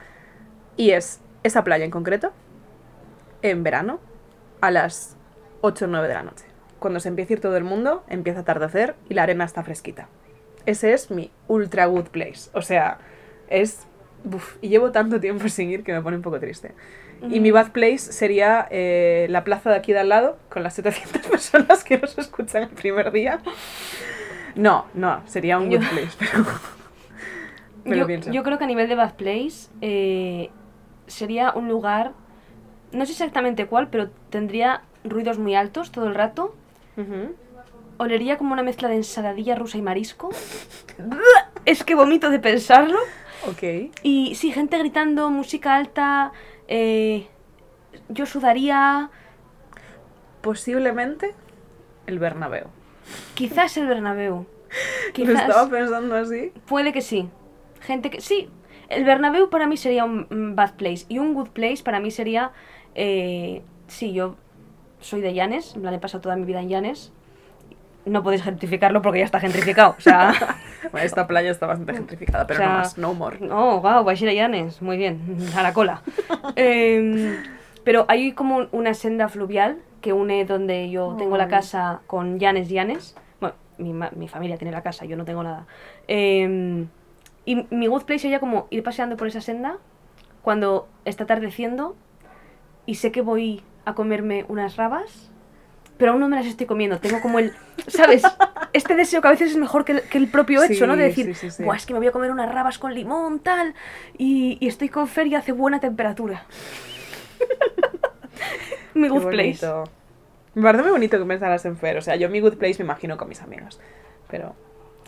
Y es esa playa en concreto, en verano, a las 8 o 9 de la noche. Cuando se empieza a ir todo el mundo, empieza a atardecer y la arena está fresquita. Ese es mi ultra good place. O sea, es... uf, y llevo tanto tiempo sin ir que me pone un poco triste. Y mi bad place sería eh, la plaza de aquí de al lado, con las 700 personas que nos escuchan el primer día. No, no, sería un good place, pero... me lo Yo, pienso. yo creo que a nivel de bad place eh, sería un lugar, no sé exactamente cuál, pero tendría ruidos muy altos todo el rato. Olería como una mezcla de ensaladilla rusa y marisco. Es que vomito de pensarlo. Ok. Y sí, gente gritando, música alta. eh, yo sudaría. Posiblemente el Bernabéu. Quizás el Bernabéu. Lo Quizás. estaba pensando así. Puede que sí. Gente que. Sí. El Bernabéu para mí sería un bad place. Y un good place para mí sería. eh, sí, yo soy de Llanes. En plan, he pasado toda mi vida en Llanes. No podéis gentrificarlo porque ya está gentrificado. O sea. Bueno, esta playa está bastante gentrificada, pero O sea, no más, no more. Oh, wow, vais a ir a Llanes. Muy bien, a la cola. Em, pero hay como una senda fluvial que une donde yo tengo la casa con Llanes Llanes. Bueno, mi, mi familia tiene la casa, yo no tengo nada. Em, y mi good place sería como ir paseando por esa senda cuando está atardeciendo y sé que voy a comerme unas rabas pero aún no me las estoy comiendo. Tengo como el, ¿sabes? Este deseo que a veces es mejor que el, que el propio Sí, hecho, ¿no? De decir, sí, sí, sí. Buah, es que me voy a comer unas rabas con limón, tal, y, y estoy con Fer y hace buena temperatura. Mi good place. Me parece muy bonito que pensaras en Fer. O sea, yo mi good place me imagino con mis amigas. Pero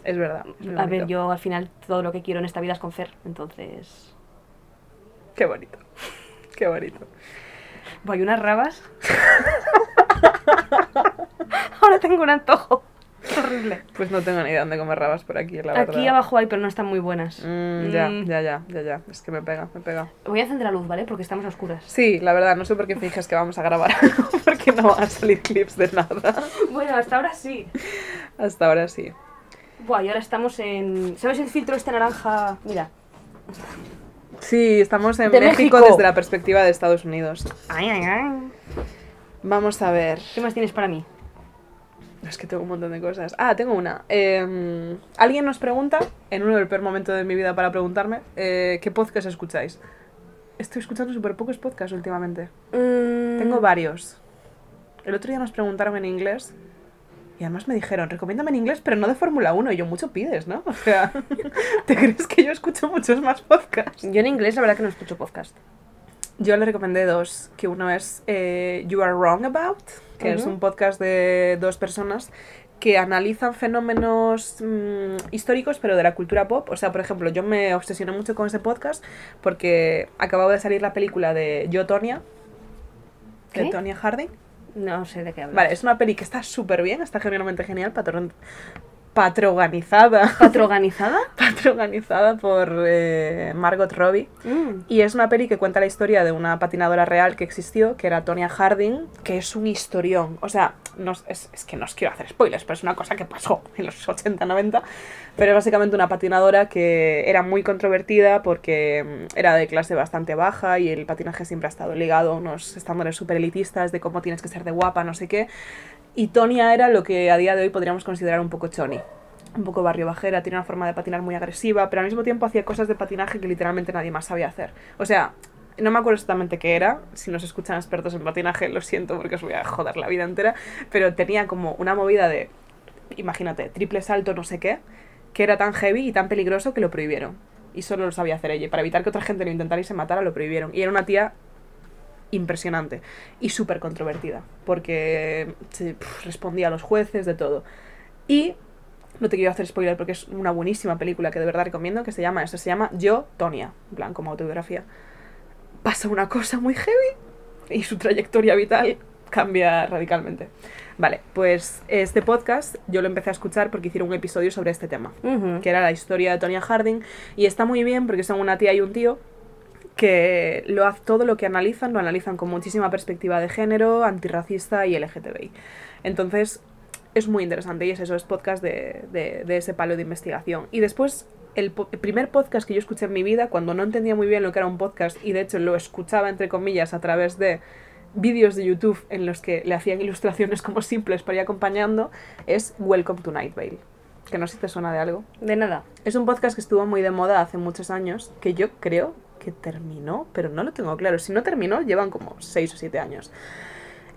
es verdad. A ver, yo al final todo lo que quiero en esta vida es con Fer, entonces... Qué bonito. Qué bonito. Voy unas rabas. Ahora tengo un antojo. Horrible. Pues no tengo ni idea dónde comer rabas por aquí, la verdad. Aquí abajo hay, pero no están muy buenas. Mm, ya, Mm. ya, ya, ya, ya. Es que me pega, me pega. Voy a encender la luz, ¿vale? Porque estamos a oscuras. Sí, la verdad, no sé por qué finges que vamos a grabar algo, porque no van a salir clips de nada. Bueno, hasta ahora sí. Hasta ahora sí. Buah, y ahora estamos en... ¿Sabes el filtro este naranja? Mira. Sí, estamos en De México, México. desde la perspectiva de Estados Unidos. Ay, ay, ay. Vamos a ver. ¿Qué más tienes para mí? Es que tengo un montón de cosas. Ah, tengo una. Eh, Alguien nos pregunta, en uno del peor momento de mi vida para preguntarme, eh, ¿qué podcast escucháis? Estoy escuchando súper pocos podcasts últimamente. Mm, Tengo varios. El otro día nos preguntaron en inglés y además me dijeron, recomiéndame en inglés, pero no de Fórmula 1. Y yo, mucho pides, ¿no? O sea, ¿te crees que yo escucho muchos más podcasts? Yo en inglés la verdad que no escucho podcast. Yo le recomendé dos, que uno es eh, You Are Wrong About, que es Ujú. un podcast de dos personas que analizan fenómenos mm, históricos, pero de la cultura pop. O sea, por ejemplo, yo me obsesioné mucho con ese podcast porque acababa de salir la película de Yo, Tonya, de. Tonya Harding. No sé de qué hablas. Vale, es una peli que está súper bien, está genuinamente genial, patron- patroganizada, ¿Patroganizada? patroganizada por eh, Margot Robbie. Mm. Y es una peli que cuenta la historia de una patinadora real que existió, que era Tonya Harding, que es un historión. O sea, no, es, es- que no os quiero hacer spoilers, pero es una cosa que pasó en los 80-90. Pero es básicamente una patinadora que era muy controvertida porque mm, era de clase bastante baja y el patinaje siempre ha estado ligado a unos estándares súper elitistas de cómo tienes que ser de guapa, no sé qué. Y Tonya era lo que a día de hoy podríamos considerar un poco choni un poco barrio bajera, tiene una forma de patinar muy agresiva, pero al mismo tiempo hacía cosas de patinaje que literalmente nadie más sabía hacer. O sea, no me acuerdo exactamente qué era, si nos escuchan expertos en patinaje, lo siento porque os voy a joder la vida entera, pero tenía como una movida de, imagínate, triple salto, no sé qué, que era tan heavy y tan peligroso que lo prohibieron. Y solo lo sabía hacer ella. Para evitar que otra gente lo intentara y se matara, lo prohibieron. Y era una tía impresionante y súper controvertida, porque se, respondía a los jueces, de todo. Y no te quiero hacer spoiler porque es una buenísima película que de verdad recomiendo, que se llama eso, se llama Yo, Tonya, en plan como autobiografía. Pasa una cosa muy heavy y su trayectoria vital cambia radicalmente. Vale, pues este podcast yo lo empecé a escuchar porque hicieron un episodio sobre este tema que era la historia de Tonya Harding, y está muy bien porque son una tía y un tío que lo, todo lo que analizan lo analizan con muchísima perspectiva de género, antirracista y LGTBI. Entonces, es muy interesante y es eso, es podcast de, de- de ese palo de investigación. Y después, el, el primer podcast que yo escuché en mi vida, cuando no entendía muy bien lo que era un podcast, y de hecho lo escuchaba entre comillas a través de vídeos de YouTube en los que le hacían ilustraciones como simples para ir acompañando, es Welcome to Night Vale. Que no sé si te suena de algo. De nada. Es un podcast que estuvo muy de moda hace muchos años, que yo creo que terminó, pero no lo tengo claro. Si no terminó, llevan como 6 o 7 años.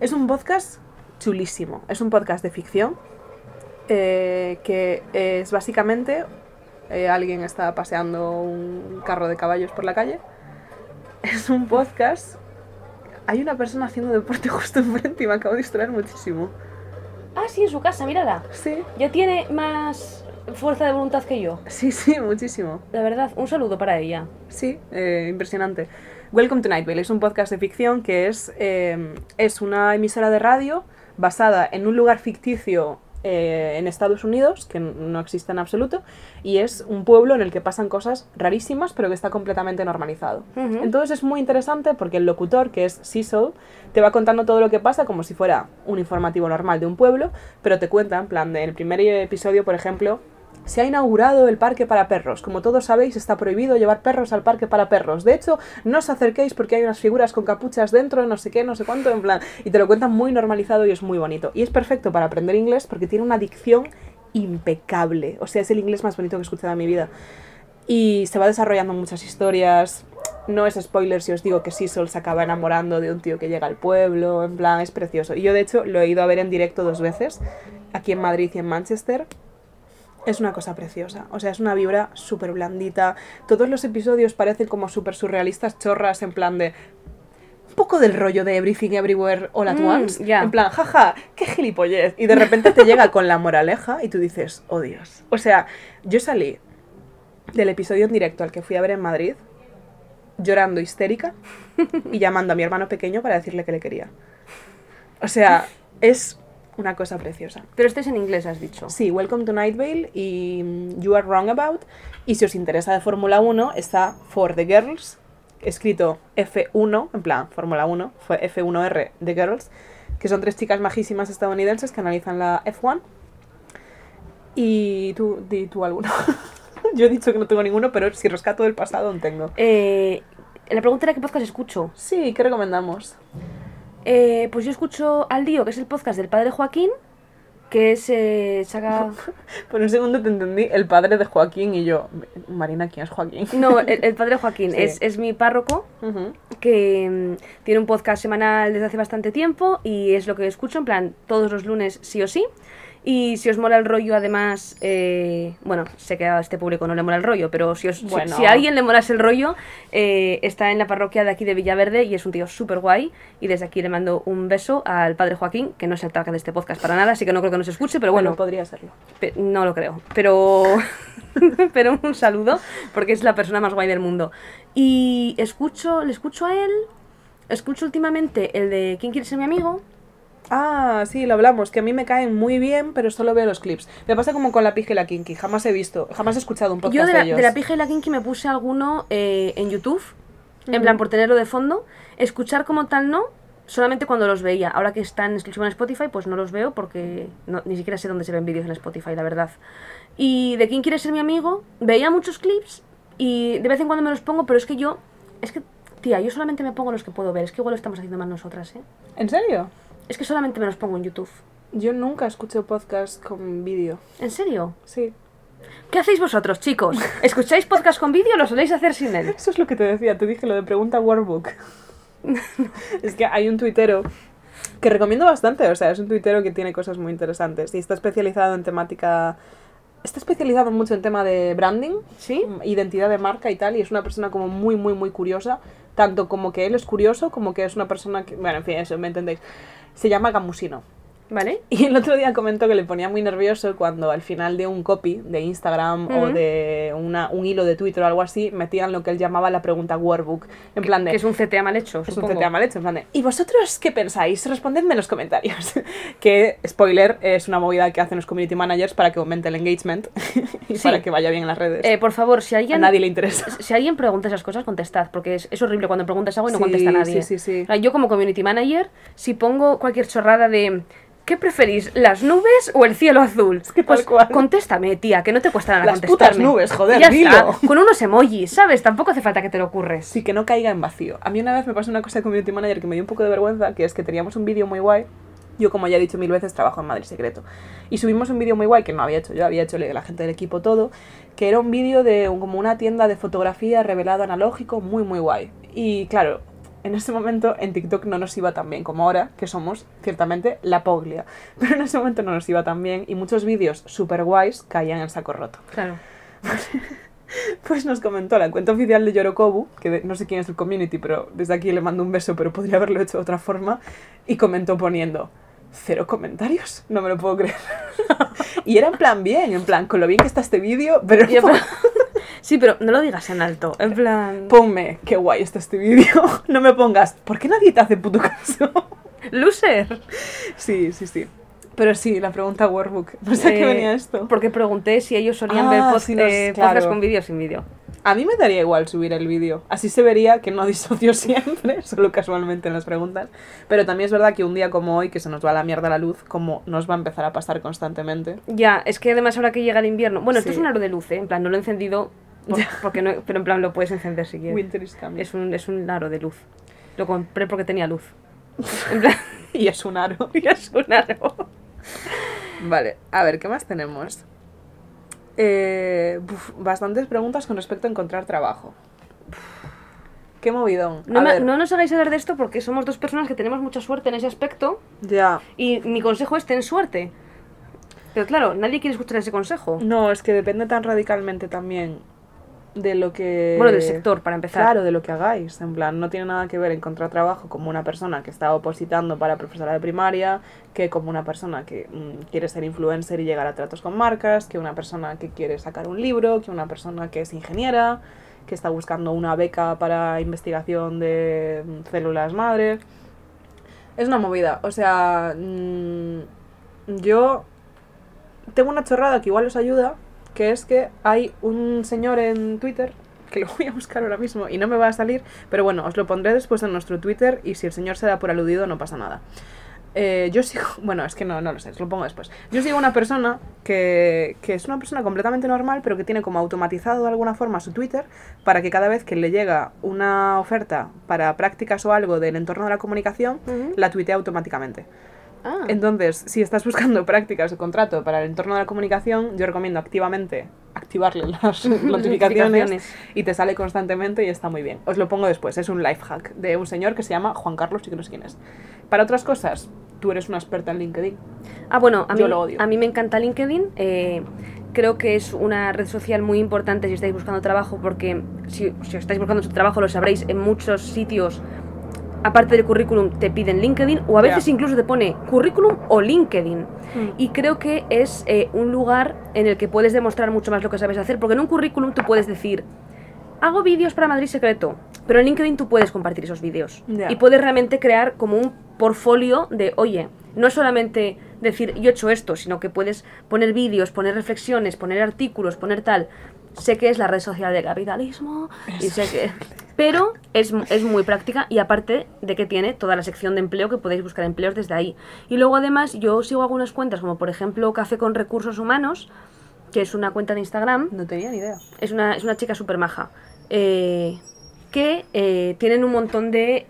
Es un podcast chulísimo. Es un podcast de ficción eh, que es básicamente eh, alguien está paseando un carro de caballos por la calle. Es un podcast. Hay una persona haciendo deporte justo enfrente y me acabo de distraer muchísimo. Ah, sí, en su casa, mírala. Sí, Ya tiene más fuerza de voluntad que yo. sí, sí, muchísimo. La verdad, un saludo para ella. Sí, eh, impresionante. Welcome to Night Vale es un podcast de ficción que es, eh, es una emisora de radio basada en un lugar ficticio eh, en Estados Unidos, que no existe en absoluto, y es un pueblo en el que pasan cosas rarísimas, pero que está completamente normalizado. Entonces es muy interesante porque el locutor, que es Cecil, te va contando todo lo que pasa como si fuera un informativo normal de un pueblo, pero te cuenta, en plan, del primer episodio, por ejemplo, se ha inaugurado el parque para perros. Como todos sabéis, está prohibido llevar perros al parque para perros. De hecho, no os acerquéis porque hay unas figuras con capuchas dentro, no sé qué, no sé cuánto, en plan. Y te lo cuentan muy normalizado y es muy bonito. Y es perfecto para aprender inglés porque tiene una dicción impecable. O sea, es el inglés más bonito que he escuchado en mi vida. Y se va desarrollando muchas historias. no es spoiler si os digo que Sisol se acaba enamorando de un tío que llega al pueblo, en plan, es precioso. Y yo de hecho lo he ido a ver en directo dos veces, aquí en Madrid y en Manchester. Es una cosa preciosa, o sea, es una vibra súper blandita. Todos los episodios parecen como súper surrealistas, chorras, en plan de... Un poco del rollo de Everything Everywhere All at Mm, Once. ya. En plan, jaja, qué gilipollez. Y de repente te llega con la moraleja y tú dices, oh Dios. O sea, yo salí del episodio en directo al que fui a ver en Madrid llorando histérica y llamando a mi hermano pequeño para decirle que le quería. O sea, es una cosa preciosa. Pero este es en inglés, has dicho. Sí, Welcome to Night Vale y mm, You Are Wrong About. Y si os interesa de Fórmula 1, está For the Girls, escrito F1, en plan Fórmula 1, fue F1R The Girls, que son tres chicas majísimas estadounidenses que analizan la F1. Y tú, di tú alguno. Yo he dicho que no tengo ninguno, pero si rescato del pasado, aún tengo. Eh, la pregunta era qué podcast escucho. Sí, ¿qué recomendamos? Eh, pues yo escucho Al Dío, que es el podcast del padre Joaquín, que es... eh, saca... Por un segundo te entendí el padre de Joaquín y yo, Marina, ¿quién es Joaquín? No, el, el padre Joaquín Sí. es, es mi párroco, que mm, tiene un podcast semanal desde hace bastante tiempo y es lo que escucho, en plan, todos los lunes sí o sí. Y si os mola el rollo, además, eh, bueno, sé que a este público no le mola el rollo, pero si, os, Bueno. si, a alguien le molas el rollo, eh, está en la parroquia de aquí de Villaverde y es un tío súper guay. Y desde aquí le mando un beso al padre Joaquín, que no es el target de este podcast para nada, así que no creo que nos escuche, pero bueno, podría serlo. No lo creo, pero, pero un saludo, porque es la persona más guay del mundo. Y escucho, le escucho a él, escucho últimamente el de ¿Quién quiere ser mi amigo? Ah, sí, lo hablamos, que a mí me caen muy bien, pero solo veo los clips. Me pasa como con la pija y la kinky, jamás he visto, jamás he escuchado un podcast Yo de la, ellos. de la pija y la kinky me puse alguno eh, en YouTube, en plan por tenerlo de fondo. Escuchar como tal no, solamente cuando los veía. Ahora que están exclusivo en Spotify, pues no los veo porque no- ni siquiera sé dónde se ven vídeos en Spotify, la verdad. Y de quién quiere ser mi amigo, veía muchos clips y de vez en cuando me los pongo, pero es que yo, es que, tía, yo solamente me pongo los que puedo ver. Es que igual lo estamos haciendo mal nosotras, ¿eh? ¿En serio? Es que solamente me los pongo en YouTube. Yo nunca escucho podcast con vídeo. ¿En serio? Sí. ¿Qué hacéis vosotros, chicos? ¿Escucháis podcast con vídeo o lo soléis hacer sin él? Eso es lo que te decía, te dije lo de pregunta Workbook. es que hay un tuitero que recomiendo bastante, o sea, es un tuitero que tiene cosas muy interesantes y está especializado en temática... Está especializado mucho en tema de branding, ¿Sí? identidad de marca y tal, y es una persona como muy, muy, muy curiosa, tanto como que él es curioso, como que es una persona que, bueno, en fin, eso, ¿me entendéis? Se llama Gamusino. ¿Vale? Y el otro día comentó que le ponía muy nervioso cuando al final de un copy de Instagram o de una, un hilo de Twitter o algo así, metían lo que él llamaba la pregunta workbook. En plan de... Que es un CTA mal hecho, es un. CTA mal hecho, en plan de, ¿Y vosotros qué pensáis? Respondedme en los comentarios. que, spoiler, es una movida que hacen los community managers para que aumente el engagement y Sí. para que vaya bien en las redes. Eh, por favor, si A alguien, nadie le interesa. si alguien pregunta esas cosas, contestad, porque es, es horrible cuando preguntas algo y no Sí, contesta nadie. sí, sí, sí. O sea, yo como community manager, si pongo cualquier chorrada de ¿qué preferís, las nubes o el cielo azul? que tal pues contéstame, tía, que no te cuesta nada Las contestarme. putas nubes, joder, ya dilo. está, con unos emojis, ¿sabes? Tampoco hace falta que te lo ocurres. Sí, que no caiga en vacío. A mí una vez me pasó una cosa de community manager que me dio un poco de vergüenza, que es que teníamos un vídeo muy guay. Yo, como ya he dicho mil veces, trabajo en Madrid Secreto. Y subimos un vídeo muy guay que no había hecho yo, había hecho la gente del equipo todo, que era un vídeo de un- como una tienda de fotografía revelado analógico, muy, muy guay. Y claro, en ese momento en TikTok no nos iba tan bien como ahora, que somos ciertamente la poglia. Pero en ese momento no nos iba tan bien y muchos vídeos super guays caían en saco roto. Claro. Pues nos comentó la cuenta oficial de Yorokobu, que de- no sé quién es el community, pero desde aquí le mando un beso, pero podría haberlo hecho de otra forma, y comentó poniendo, cero comentarios, no me lo puedo creer. y era en plan bien, en plan, con lo bien que está este vídeo, pero sí, pero no lo digas en alto. En plan. ponme, qué guay está este vídeo, no me pongas, ¿por qué nadie te hace puto caso? Loser. sí, sí, sí. Pero sí, la pregunta Workbook, no sé qué Eh, venía esto. Porque pregunté si ellos solían Ah, ver pod- sí, nos- eh, claro. podcast con vídeo sin vídeo. A mí me daría igual subir el vídeo. Así se vería que no disocio siempre, solo casualmente en las preguntas. Pero también es verdad que un día como hoy, que se nos va a la mierda la luz, como nos va a empezar a pasar constantemente. Ya, es que además ahora que llega el invierno. Bueno, esto es un aro de luz, ¿eh? En plan, no lo he encendido. Por- porque no, pero en plan lo puedes encender si quieres. Winter is coming. Es un, es un aro de luz. Lo compré porque tenía luz. En plan, Y es un aro. es un aro. Vale, a ver, ¿qué más tenemos? Eh, bastantes preguntas con respecto a encontrar trabajo. Qué movidón. No, me- no nos hagáis hablar de esto porque somos dos personas que tenemos mucha suerte en ese aspecto Ya. y mi consejo es ten suerte. Pero claro, nadie quiere escuchar ese consejo. No, es que depende tan radicalmente también de lo que... Bueno, del sector, para empezar. Claro, de lo que hagáis. En plan, no tiene nada que ver encontrar trabajo como una persona que está opositando para profesora de primaria, que como una persona que mm, quiere ser influencer y llegar a tratos con marcas, que una persona que quiere sacar un libro, que una persona que es ingeniera, que está buscando una beca para investigación de mm, células madre. Es una movida. O sea, mm, yo tengo una chorrada que igual os ayuda, que es que hay un señor en Twitter, que lo voy a buscar ahora mismo y no me va a salir, pero bueno, os lo pondré después en nuestro Twitter y si el señor se da por aludido no pasa nada. Eh, yo sigo, bueno, es que no, no lo sé, os lo pongo después. Yo sigo una persona que, que es una persona completamente normal, pero que tiene como automatizado de alguna forma su Twitter para que cada vez que le llega una oferta para prácticas o algo del entorno de la comunicación, la tuitea automáticamente. Ah. Entonces, si estás buscando prácticas o contrato para el entorno de la comunicación, yo recomiendo activamente activarle las notificaciones y te sale constantemente y está muy bien. Os lo pongo después, es un life hack de un señor que se llama Juan Carlos y que no sé quién es. Para otras cosas, tú eres una experta en LinkedIn. Ah, bueno, a mí, Yo lo odio. a mí me encanta LinkedIn. eh, creo que es una red social muy importante si estáis buscando trabajo, porque si, si estáis buscando trabajo lo sabréis, en muchos sitios, aparte del currículum, te piden LinkedIn o a veces incluso te pone currículum o LinkedIn. Y creo que es eh, un lugar en el que puedes demostrar mucho más lo que sabes hacer, porque en un currículum tú puedes decir, hago vídeos para Madrid Secreto, pero en LinkedIn tú puedes compartir esos vídeos. Y puedes realmente crear como un portfolio de, oye, no es solamente decir, yo he hecho esto, sino que puedes poner vídeos, poner reflexiones, poner artículos, poner tal. Sé que es la red social del capitalismo, y sé que... Pero es, es muy práctica y aparte de que tiene toda la sección de empleo que podéis buscar empleos desde ahí. Y luego además yo sigo algunas cuentas como por ejemplo Café con Recursos Humanos, que es una cuenta de Instagram, No tenía ni idea. es una, es una chica súper maja. eh, que eh, tienen un montón de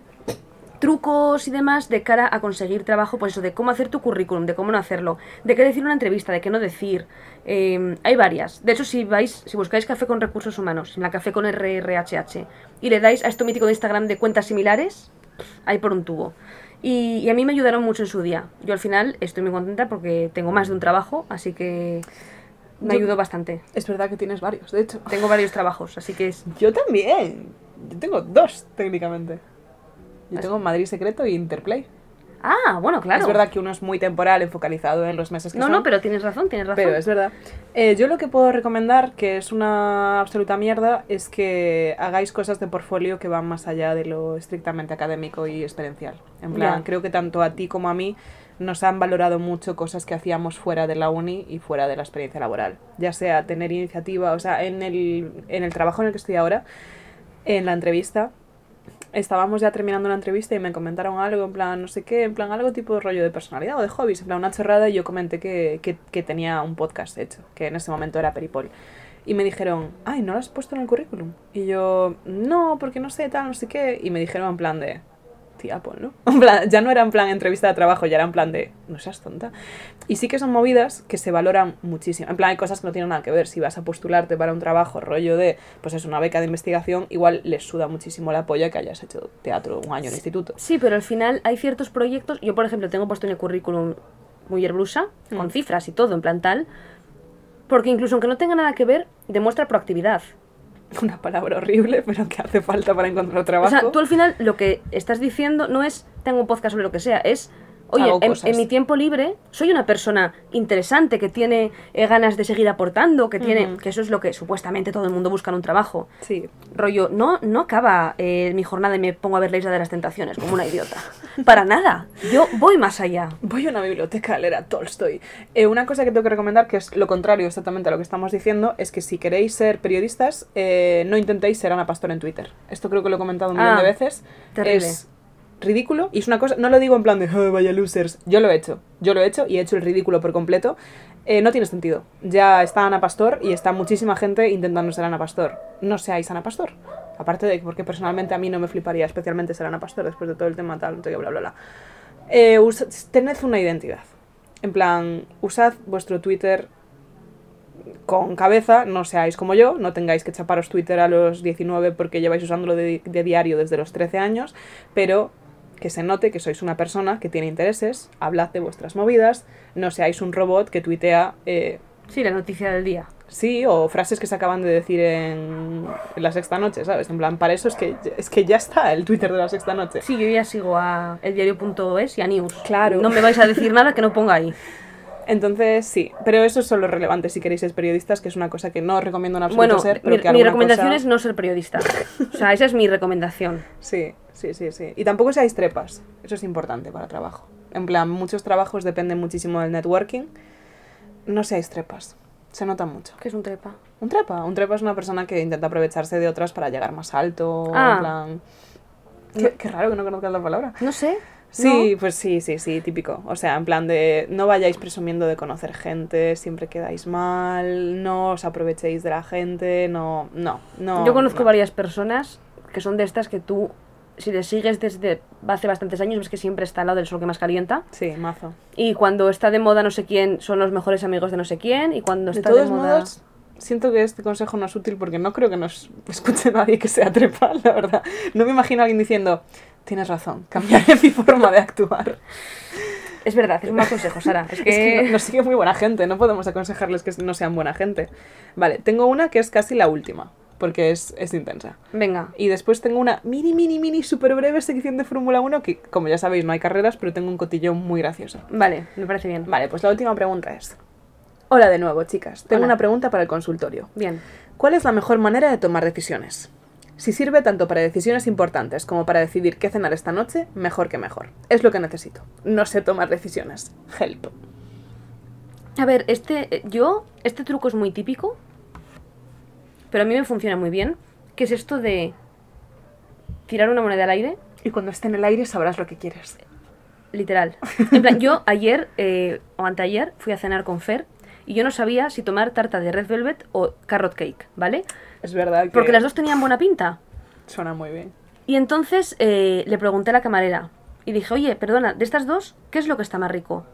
trucos y demás de cara a conseguir trabajo, pues eso, de cómo hacer tu currículum, de cómo no hacerlo, de qué decir en una entrevista, de qué no decir. Eh, hay varias. De hecho, si vais, si buscáis café con recursos humanos, en la café con RRHH, y le dais a esto mítico de Instagram de cuentas similares, hay por un tubo. Y, y a mí me ayudaron mucho en su día. Yo al final estoy muy contenta porque tengo más de un trabajo, así que me ayudó bastante. Es verdad que tienes varios, de hecho. Tengo varios trabajos, así que es... Yo también. Yo tengo dos, técnicamente. Yo tengo Madrid Secreto y Interplay. Ah, bueno, claro. Es verdad que uno es muy temporal, enfocalizado en los meses que No, son. no, pero tienes razón, tienes razón. Pero es verdad. Eh, yo lo que puedo recomendar, que es una absoluta mierda, es que hagáis cosas de portfolio que van más allá de lo estrictamente académico y experiencial. En plan, creo que tanto a ti como a mí nos han valorado mucho cosas que hacíamos fuera de la uni y fuera de la experiencia laboral. Ya sea tener iniciativa, o sea, en el, en el trabajo en el que estoy ahora, en la entrevista, estábamos ya terminando la entrevista y me comentaron algo, en plan, no sé qué, en plan, algo tipo de rollo de personalidad o de hobbies, en plan, una chorrada, y yo comenté que, que, que tenía un podcast hecho, que en ese momento era Peripol. Y me dijeron, ay, ¿no lo has puesto en el currículum? Y yo, no, porque no sé, tal, no sé qué. Y me dijeron en plan de, En plan, ya no era en plan entrevista de trabajo, ya era en plan de, no seas tonta. Y sí que son movidas que se valoran muchísimo. En plan, hay cosas que no tienen nada que ver. Si vas a postularte para un trabajo, rollo de, pues es una beca de investigación, igual les suda muchísimo la polla que hayas hecho teatro un año en instituto. Sí, pero al final hay ciertos proyectos. Yo, por ejemplo, tengo puesto en el currículum Mujer Blusa, con Mm. cifras y todo, en plan tal. Porque incluso aunque no tenga nada que ver, demuestra proactividad. Una palabra horrible, pero que hace falta para encontrar O trabajo. sea, tú al final lo que estás diciendo no es tengo un podcast sobre lo que sea, es oye, en, mi tiempo libre soy una persona interesante que tiene eh, ganas de seguir aportando, que tiene, que eso es lo que supuestamente todo el mundo busca en un trabajo. Sí. Rollo, no, no acaba eh, mi jornada y me pongo a ver la isla de las tentaciones como una idiota. Para nada. Yo voy más allá. Voy a una biblioteca a leer a Tolstoy. Eh, una cosa que tengo que recomendar, que es lo contrario exactamente a lo que estamos diciendo, es que si queréis ser periodistas, no intentéis ser Ana Pastor en Twitter. Esto creo que lo he comentado un millón Ah, de veces. terrible. Es ridículo y es una cosa, no lo digo en plan de "Ah, vaya losers, yo lo he hecho, yo lo he hecho y he hecho el ridículo por completo. Eh, no tiene sentido. Ya está Ana Pastor y está muchísima gente intentando ser Ana Pastor. No seáis Ana Pastor. Aparte de que, porque personalmente a mí no me fliparía especialmente ser Ana Pastor después de todo el tema tal, qué, bla, bla, bla. Eh, tened una identidad. En plan, usad vuestro Twitter con cabeza, no seáis como yo, no tengáis que chaparos Twitter a los 19 porque lleváis usándolo de, de diario desde los 13 años, pero que se note que sois una persona que tiene intereses, hablad de vuestras movidas, no seáis un robot que tuitea, eh, Sí, la noticia del día. sí, o frases que se acaban de decir en, en la sexta noche, ¿sabes? En plan, para eso es que, es que ya está el Twitter de la sexta noche. Sí, yo ya sigo a eldiario.es y a News. Claro. No me vais a decir nada que no ponga ahí. Entonces, sí, pero eso es solo relevante si queréis ser periodistas, que es una cosa que no recomiendo en absoluto Bueno, ser, pero mi, que mi recomendación cosa- es no ser periodista. O sea, esa es mi recomendación. Sí, sí, sí, sí. Y tampoco seáis trepas. Eso es importante para trabajo. En plan, muchos trabajos dependen muchísimo del networking. No seáis trepas. Se nota mucho. ¿Qué es un trepa? Un trepa. Un trepa es una persona que intenta aprovecharse de otras para llegar más alto. Ah. En plan... Qué, qué raro que no conozcas la palabra. No sé. Sí, pues sí, sí, sí, típico. O sea, en plan de no vayáis presumiendo de conocer gente, siempre quedáis mal, no os aprovechéis de la gente, no, no, no. Yo conozco no. varias personas que son de estas que tú, si le sigues desde hace bastantes años, ves que siempre está al lado del sol que más calienta. Sí, mazo. Y cuando está de moda no sé quién, son los mejores amigos de no sé quién. Y cuando De está de, todos moda... modos, siento que este consejo no es útil porque no creo que nos escuche nadie que sea trepa, la verdad. No me imagino a alguien diciendo, tienes razón, cambiaré mi forma de actuar. Es verdad, es un mal consejo, Sara. Es que... Es que no- nos sigue muy buena gente, no podemos aconsejarles que no sean buena gente. Vale, tengo una que es casi la última, porque es, es intensa. Venga. Y después tengo una mini, mini, mini, súper breve sección de Fórmula 1 que, como ya sabéis, no hay carreras, pero tengo un cotillón muy gracioso. Vale, me parece bien. Vale, pues la última pregunta es... Hola de nuevo, chicas. Tengo Hola. una pregunta para el consultorio. Bien. ¿Cuál es la mejor manera de tomar decisiones? Si sirve tanto para decisiones importantes como para decidir qué cenar esta noche, mejor que mejor. Es lo que necesito. No sé tomar decisiones. Help. A ver, este, eh, yo, este truco es muy típico, pero a mí me funciona muy bien, que es esto de tirar una moneda al aire, Y cuando esté en el aire sabrás lo que quieres. literal. En plan, yo ayer eh, o anteayer fui a cenar con Fer y yo no sabía si tomar tarta de red velvet o carrot cake, ¿vale? Es verdad que Porque las dos tenían buena pinta. suena muy bien. Y entonces eh, le pregunté a la camarera y dije, oye, perdona, de estas dos, ¿qué es lo que está más rico?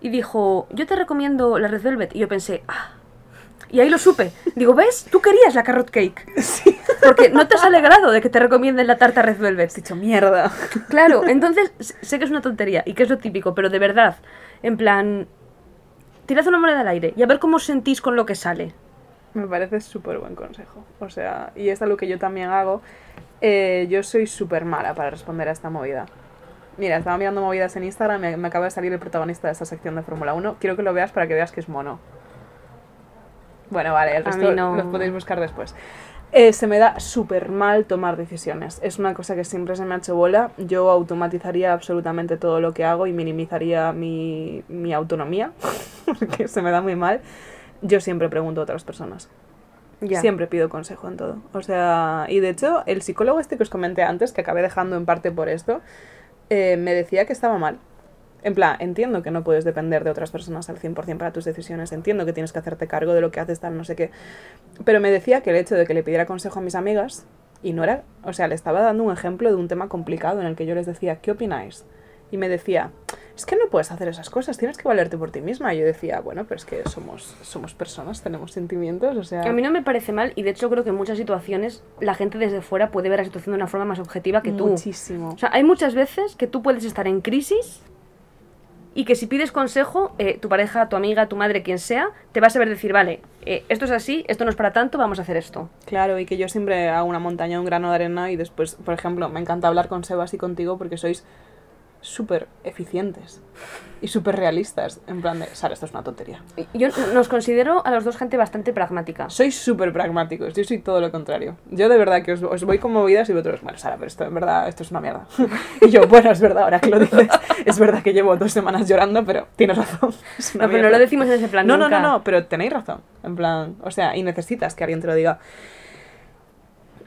Y dijo, yo te recomiendo la Red Velvet. Y yo pensé, ah. Y ahí lo supe. Digo, ¿ves? Tú querías la carrot cake. Sí. Porque no te has alegrado de que te recomienden la tarta Red Velvet. Has dicho mierda. Claro, entonces sé que es una tontería y que es lo típico, pero de verdad, en plan, tirad una moneda al aire y a ver cómo os sentís con lo que sale. Me parece súper buen consejo. O sea, y es algo que yo también hago. Eh, yo soy súper mala para responder a esta movida. Mira, estaba mirando movidas en Instagram, me, me acaba de salir el protagonista de esta sección de Fórmula 1. Quiero que lo veas para que veas que es mono. Bueno, vale, el resto no. los podéis buscar después. Eh, se me da súper mal tomar decisiones. Es una cosa que siempre se me ha hecho bola. Yo automatizaría absolutamente todo lo que hago y minimizaría mi, mi autonomía, porque se me da muy mal. Yo siempre pregunto a otras personas. Siempre pido consejo en todo. O sea, y de hecho, el psicólogo este que os comenté antes, que acabé dejando en parte por esto, eh, me decía que estaba mal. En plan, entiendo que no puedes depender de otras personas al 100% para tus decisiones, entiendo que tienes que hacerte cargo de lo que haces, tal, no sé qué. Pero me decía que el hecho de que le pidiera consejo a mis amigas, y no era, o sea, le estaba dando un ejemplo de un tema complicado en el que yo les decía, ¿qué opináis? Y me decía, es que no puedes hacer esas cosas, tienes que valerte por ti misma. Y yo decía, bueno, pero es que somos, somos personas, tenemos sentimientos, o sea... A mí no me parece mal y de hecho creo que en muchas situaciones la gente desde fuera puede ver la situación de una forma más objetiva que tú. Muchísimo. O sea, hay muchas veces que tú puedes estar en crisis y que si pides consejo, eh, tu pareja, tu amiga, tu madre, quien sea, te va a saber decir, vale, eh, esto es así, esto no es para tanto, vamos a hacer esto. Claro, y que yo siempre hago una montaña, un grano de arena y después, por ejemplo, me encanta hablar con Sebas y contigo porque sois súper eficientes y súper realistas. En plan de, Sara, esto es una tontería. Yo nos considero a los dos gente bastante pragmática. Sois súper pragmáticos, yo soy todo lo contrario. Yo de verdad que os, os voy con movidas y vosotros, bueno, Sara, pero esto en verdad, esto es una mierda. y yo, bueno, es verdad, ahora que lo dices, es verdad que llevo dos semanas llorando, pero tienes razón. No, pero no lo decimos en ese plan No, no, no, no, pero tenéis razón. En plan, o sea, y necesitas que alguien te lo diga.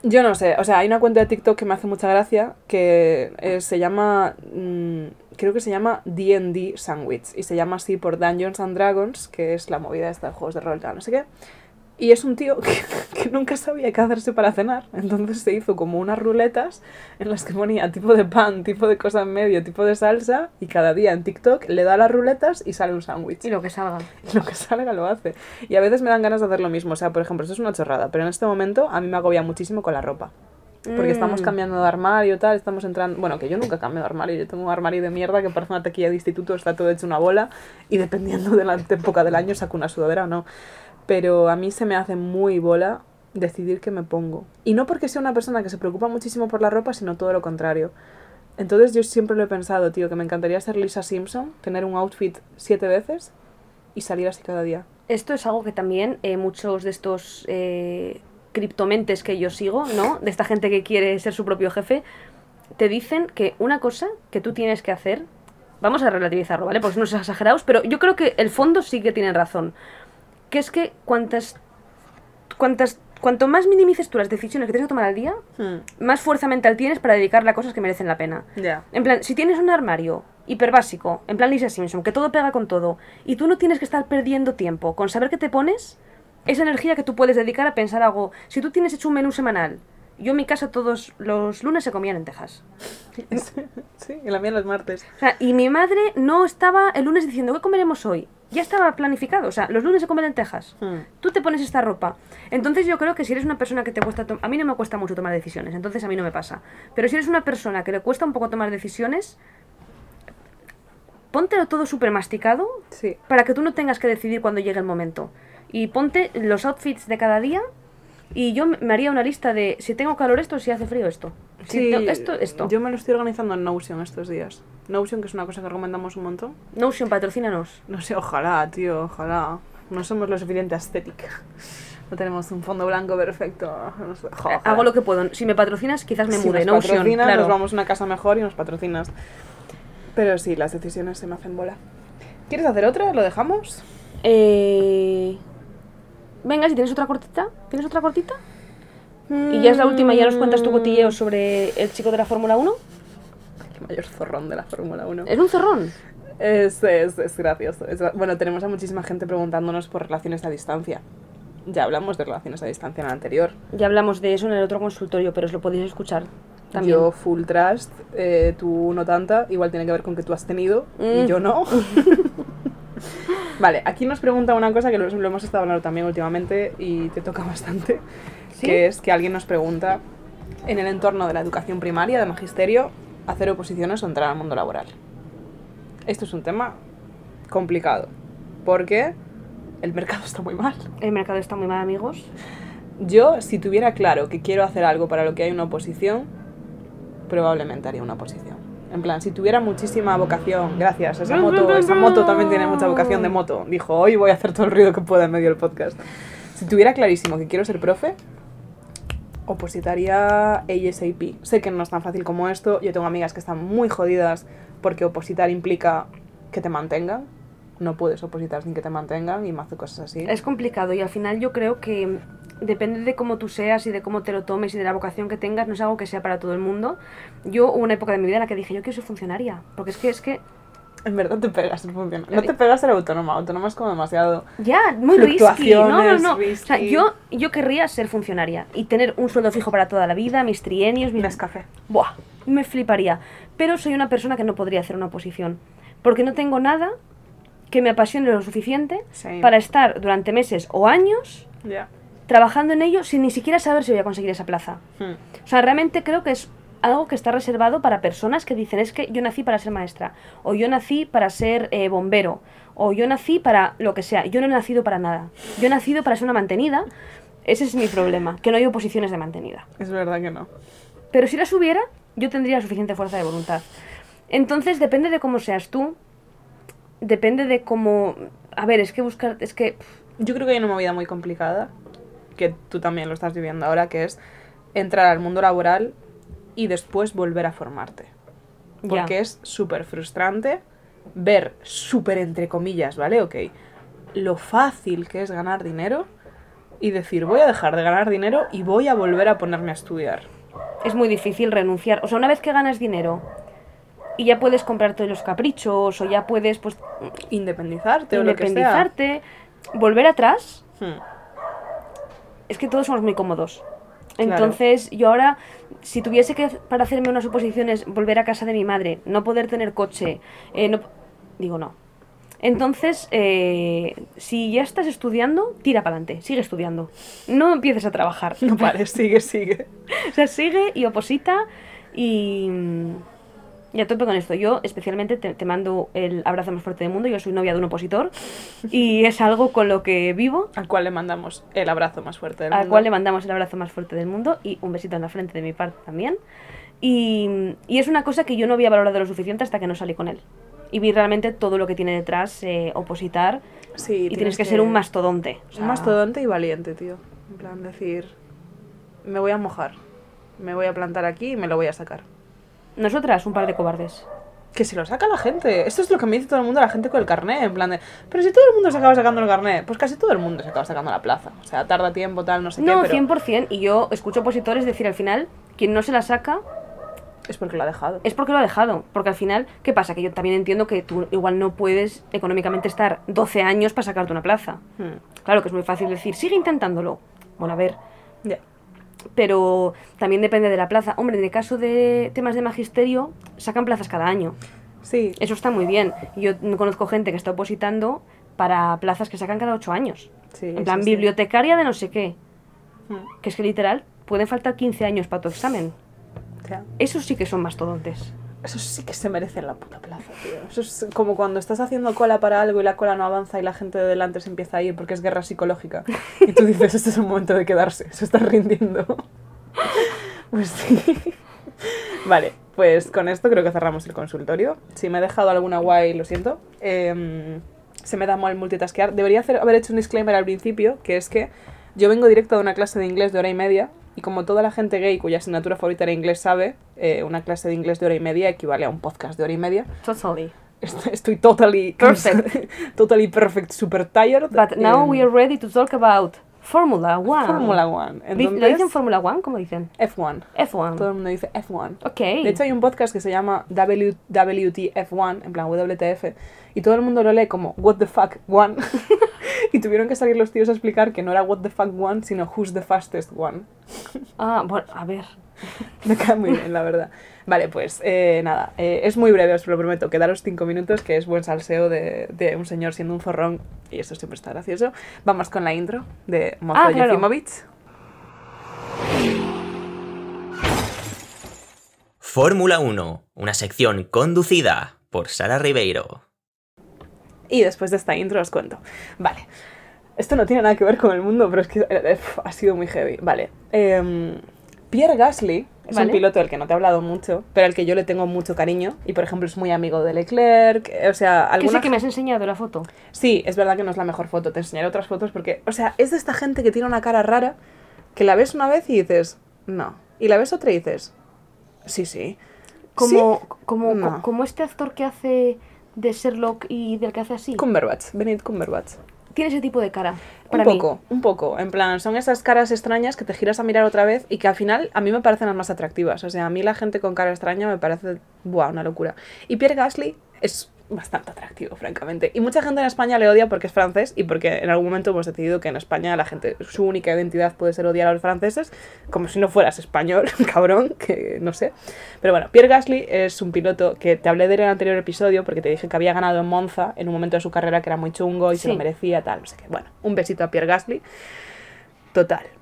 Yo no sé, o sea, hay una cuenta de TikTok que me hace mucha gracia que eh, se llama. mm, creo que se llama DD Sandwich y se llama así por Dungeons and Dragons, que es la movida de juegos de rol, no sé qué. Y es un tío que, que nunca sabía qué hacerse para cenar. Entonces se hizo como unas ruletas en las que ponía tipo de pan, tipo de cosa en medio, tipo de salsa. Y cada día en TikTok le da las ruletas y sale un sándwich. Y lo que salga. lo que salga lo hace. Y a veces me dan ganas de hacer lo mismo. O sea, por ejemplo, esto es una chorrada, pero en este momento a mí me agobia muchísimo con la ropa. Porque estamos Mm. cambiando de armario, tal, estamos entrando... Bueno, que yo nunca cambio de armario, yo tengo un armario de mierda que parece una taquilla de instituto, está todo hecho una bola y dependiendo de la época del año saco una sudadera o no. Pero a mí se me hace muy bola decidir qué me pongo. Y no porque sea una persona que se preocupa muchísimo por la ropa, sino todo lo contrario. Entonces yo siempre lo he pensado, tío, que me encantaría ser Lisa Simpson, tener un outfit siete veces y salir así cada día. Esto es algo que también eh, muchos de estos eh, criptomentes que yo sigo, ¿no? De esta gente que quiere ser su propio jefe, te dicen que una cosa que tú tienes que hacer, vamos a relativizarlo, ¿vale? Porque no sean exagerados, pero yo creo que el fondo sí que tienen razón. Que es que cuantas, cuantas, cuanto más minimices tú las decisiones que tienes que tomar al día, más fuerza mental tienes para dedicarle a cosas que merecen la pena. En plan, si tienes un armario hiper básico, en plan Lisa Simpson, que todo pega con todo, y tú no tienes que estar perdiendo tiempo con saber qué te pones, esa energía que tú puedes dedicar a pensar algo. Si tú tienes hecho un menú semanal, yo en mi casa todos los lunes se comían lentejas. Sí, y la mía los martes. O sea, y mi madre no estaba el lunes diciendo, ¿qué comeremos hoy? Ya estaba planificado, o sea, los lunes se comen lentejas. Hmm. Tú te pones esta ropa. Entonces yo creo que si eres una persona que te cuesta... A mí no me cuesta mucho tomar decisiones, entonces a mí no me pasa. Pero si eres una persona que le cuesta un poco tomar decisiones, póntelo todo súper masticado Sí. para que tú no tengas que decidir cuando llegue el momento. Y ponte los outfits de cada día y yo me haría una lista de si tengo calor esto, si hace frío esto. Si Sí, esto, esto. Yo me lo estoy organizando en Notion estos días. Notion, que es una cosa que recomendamos un montón. Notion, patrocínanos. No sé, ojalá, tío, ojalá. No somos lo suficiente estética. No tenemos un fondo blanco perfecto. No sé, ojalá. Hago lo que puedo. Si me patrocinas, quizás me si mude. nos Notion, patrocinas, claro. nos vamos a una casa mejor y nos patrocinas. Pero sí, las decisiones se me hacen bola. ¿Quieres hacer otra? ¿Lo dejamos? Eh... Venga, si tienes otra cortita. ¿Tienes otra cortita? Y ya es la última, ya nos cuentas tu cotilleo sobre el chico de la Fórmula 1. Mayor zorrón de la Fórmula 1. Es un zorrón. Es, es, es gracioso. es bueno, tenemos a muchísima gente preguntándonos por relaciones a distancia. Ya hablamos de relaciones a distancia en el anterior. Ya hablamos de eso en el otro consultorio, pero os lo podéis escuchar también. Yo full trust, eh, tú no tanta, igual tiene que ver con que tú has tenido y Mm. yo no. vale, aquí nos pregunta una cosa que lo, lo hemos estado hablando también últimamente y te toca bastante, ¿Sí? que es que alguien nos pregunta en el entorno de la educación primaria, de magisterio, hacer oposiciones o entrar al mundo laboral. Esto es un tema complicado, porque el mercado está muy mal. El mercado está muy mal, amigos. Yo, si tuviera claro que quiero hacer algo para lo que hay una oposición, probablemente haría una oposición. En plan, si tuviera muchísima vocación, gracias, esa moto, esa moto también tiene mucha vocación de moto. Dijo, hoy voy a hacer todo el ruido que pueda en medio del podcast. Si tuviera clarísimo que quiero ser profe, opositaría ASAP. Sé que no es tan fácil como esto. Yo tengo amigas que están muy jodidas porque opositar implica que te mantengan. No puedes opositar sin que te mantengan y más de cosas así. Es complicado y al final yo creo que depende de cómo tú seas y de cómo te lo tomes y de la vocación que tengas, no es algo que sea para todo el mundo. Yo hubo una época de mi vida en la que dije, yo quiero ser funcionaria, porque es que es que En verdad te pegas en función. No te pegas ser autónoma. Autónoma es como demasiado. ya, muy risky. No, no, no. O sea, risky. yo yo querría ser funcionaria y tener un sueldo fijo para toda la vida, mis trienios, mis Nescafé. Buah, me fliparía. Pero soy una persona que no podría hacer una oposición. Porque no tengo nada que me apasione lo suficiente para estar durante meses o años Ya. trabajando en ello sin ni siquiera saber si voy a conseguir esa plaza. Hmm. O sea, realmente creo que es algo que está reservado para personas que dicen es que yo nací para ser maestra, o yo nací para ser eh, bombero, o yo nací para lo que sea. Yo no he nacido para nada. Yo he nacido para ser una mantenida. Ese es mi problema, que no hay oposiciones de mantenida. Es verdad que no. Pero si las hubiera, yo tendría suficiente fuerza de voluntad. Entonces, depende de cómo seas tú, depende de cómo... A ver, es que buscar... Es que... Yo creo que hay una movida muy complicada, que tú también lo estás viviendo ahora, que es entrar al mundo laboral y después volver a formarte. Porque Ya. es súper frustrante ver súper entre comillas, ¿vale? Ok. Lo fácil que es ganar dinero y decir, voy a dejar de ganar dinero y voy a volver a ponerme a estudiar. es muy difícil renunciar. O sea, una vez que ganas dinero y ya puedes comprarte los caprichos o ya puedes pues Independizarte o lo que sea. independizarte, volver atrás Hmm. es que todos somos muy cómodos. Claro. Entonces, yo ahora, si tuviese que, para hacerme unas suposiciones, volver a casa de mi madre, no poder tener coche, eh, no, digo no. Entonces, eh, si ya estás estudiando, tira para adelante, sigue estudiando. No empieces a trabajar. No pares, sigue, sigue. O sea, sigue y oposita y, y a tope con esto. Yo especialmente te, te mando el abrazo más fuerte del mundo. Yo soy novia de un opositor y es algo con lo que vivo, Al cual le mandamos el abrazo más fuerte del al mundo. cual le mandamos el abrazo más fuerte del mundo y un besito en la frente de mi parte también. Y, y es una cosa que yo no había valorado lo suficiente hasta que no salí con él. Y vi realmente todo lo que tiene detrás eh, opositar Sí, y tienes que, ser un mastodonte. o sea, Un mastodonte y valiente, tío. En plan, decir, me voy a mojar, me voy a plantar aquí y me lo voy a sacar. Nosotras, un par de cobardes. Que se lo saca la gente. Esto es lo que me dice todo el mundo, la gente con el carnet. En plan de, pero si todo el mundo se acaba sacando el carnet, pues casi todo el mundo se acaba sacando la plaza. O sea, tarda tiempo, tal, no sé No, qué, pero 100%. Y yo escucho opositores decir al final, quien no se la saca es porque lo ha dejado. es porque lo ha dejado. Porque al final, ¿qué pasa? Que yo también entiendo que tú igual no puedes económicamente estar 12 años para sacarte una plaza. Hmm, Claro que es muy fácil decir, sigue intentándolo. Bueno, a ver, ya. Pero también depende de la plaza. Hombre, en el caso de temas de magisterio, sacan plazas cada año. Sí, Eso está muy bien. Yo conozco gente que está opositando para plazas que sacan cada 8 años. sí. en plan, sí. bibliotecaria de no sé qué. Hmm, Que es que literal, pueden faltar 15 años para tu examen. ya. Esos sí que son mastodontes. Eso sí que se merece la puta plaza, tío. Eso es como cuando estás haciendo cola para algo y la cola no avanza y la gente de delante se empieza a ir porque es guerra psicológica. Y tú dices, este es el momento de quedarse, se está rindiendo. Pues sí. Vale, pues con esto creo que cerramos el consultorio. Si me he dejado alguna guay, lo siento. Em, se me da mal multitaskear. Debería hacer, haber hecho un disclaimer al principio, que es que yo vengo directo de una clase de inglés de hora y media y como toda la gente gay cuya asignatura favorita era inglés sabe, eh, una clase de inglés de hora y media equivale a un podcast de hora y media. Totally. Est- Estoy totally Perfect. totally perfect, super tired. But now Em, we are ready to talk about Formula One. Fórmula One. Di- ¿Lo Entonces, dicen Fórmula One? ¿Cómo dicen? F1. F1. Todo el mundo dice F1. Ok. De hecho, hay un podcast que se llama W- WTF1, en plan WTF, y todo el mundo lo lee como What the fuck one. y tuvieron que salir los tíos a explicar que no era What the fuck one, sino Who's the fastest one. Ah, bueno, a ver. Me cae muy bien, la verdad. Vale, pues eh, nada, eh, es muy breve, os lo prometo. Quedaros cinco minutos, que es buen salseo de, de un señor siendo un zorrón, y eso siempre está gracioso. Vamos con la intro de Mozo Ah, claro. Fórmula 1, una sección conducida por Sara Ribeiro. Y después de esta intro os cuento. Vale. Esto no tiene nada que ver con el mundo, pero es que eh, eh, ha sido muy heavy. Vale. Em, Pierre Gasly es Vale. un piloto del que no te he hablado mucho, pero al que yo le tengo mucho cariño. Y por ejemplo es muy amigo de Leclerc. eh, O sea, Que alguna sé que me has enseñado la foto. Sí, es verdad que no es la mejor foto. Te enseñaré otras fotos porque, o sea, es de esta gente que tiene una cara rara que la ves una vez y dices, no. Y la ves otra y dices, sí, sí. Como, como, No. co- como este actor que hace de Sherlock y del que hace así. Cumberbatch, Benedict Cumberbatch. Tiene ese tipo de cara. Un mí. poco, un poco. En plan, son esas caras extrañas que te giras a mirar otra vez y que al final a mí me parecen las más atractivas. O sea, a mí la gente con cara extraña me parece, buah, una locura. Y Pierre Gasly es bastante atractivo, francamente. Y mucha gente en España le odia porque es francés y porque en algún momento hemos decidido que en España la gente, su única identidad puede ser odiar a los franceses, como si no fueras español, cabrón, que no sé. Pero bueno, Pierre Gasly es un piloto que te hablé de él en el anterior episodio porque te dije que había ganado en Monza en un momento de su carrera que era muy chungo y se lo merecía, tal, no sé qué. Bueno, un besito a Pierre Gasly. Total.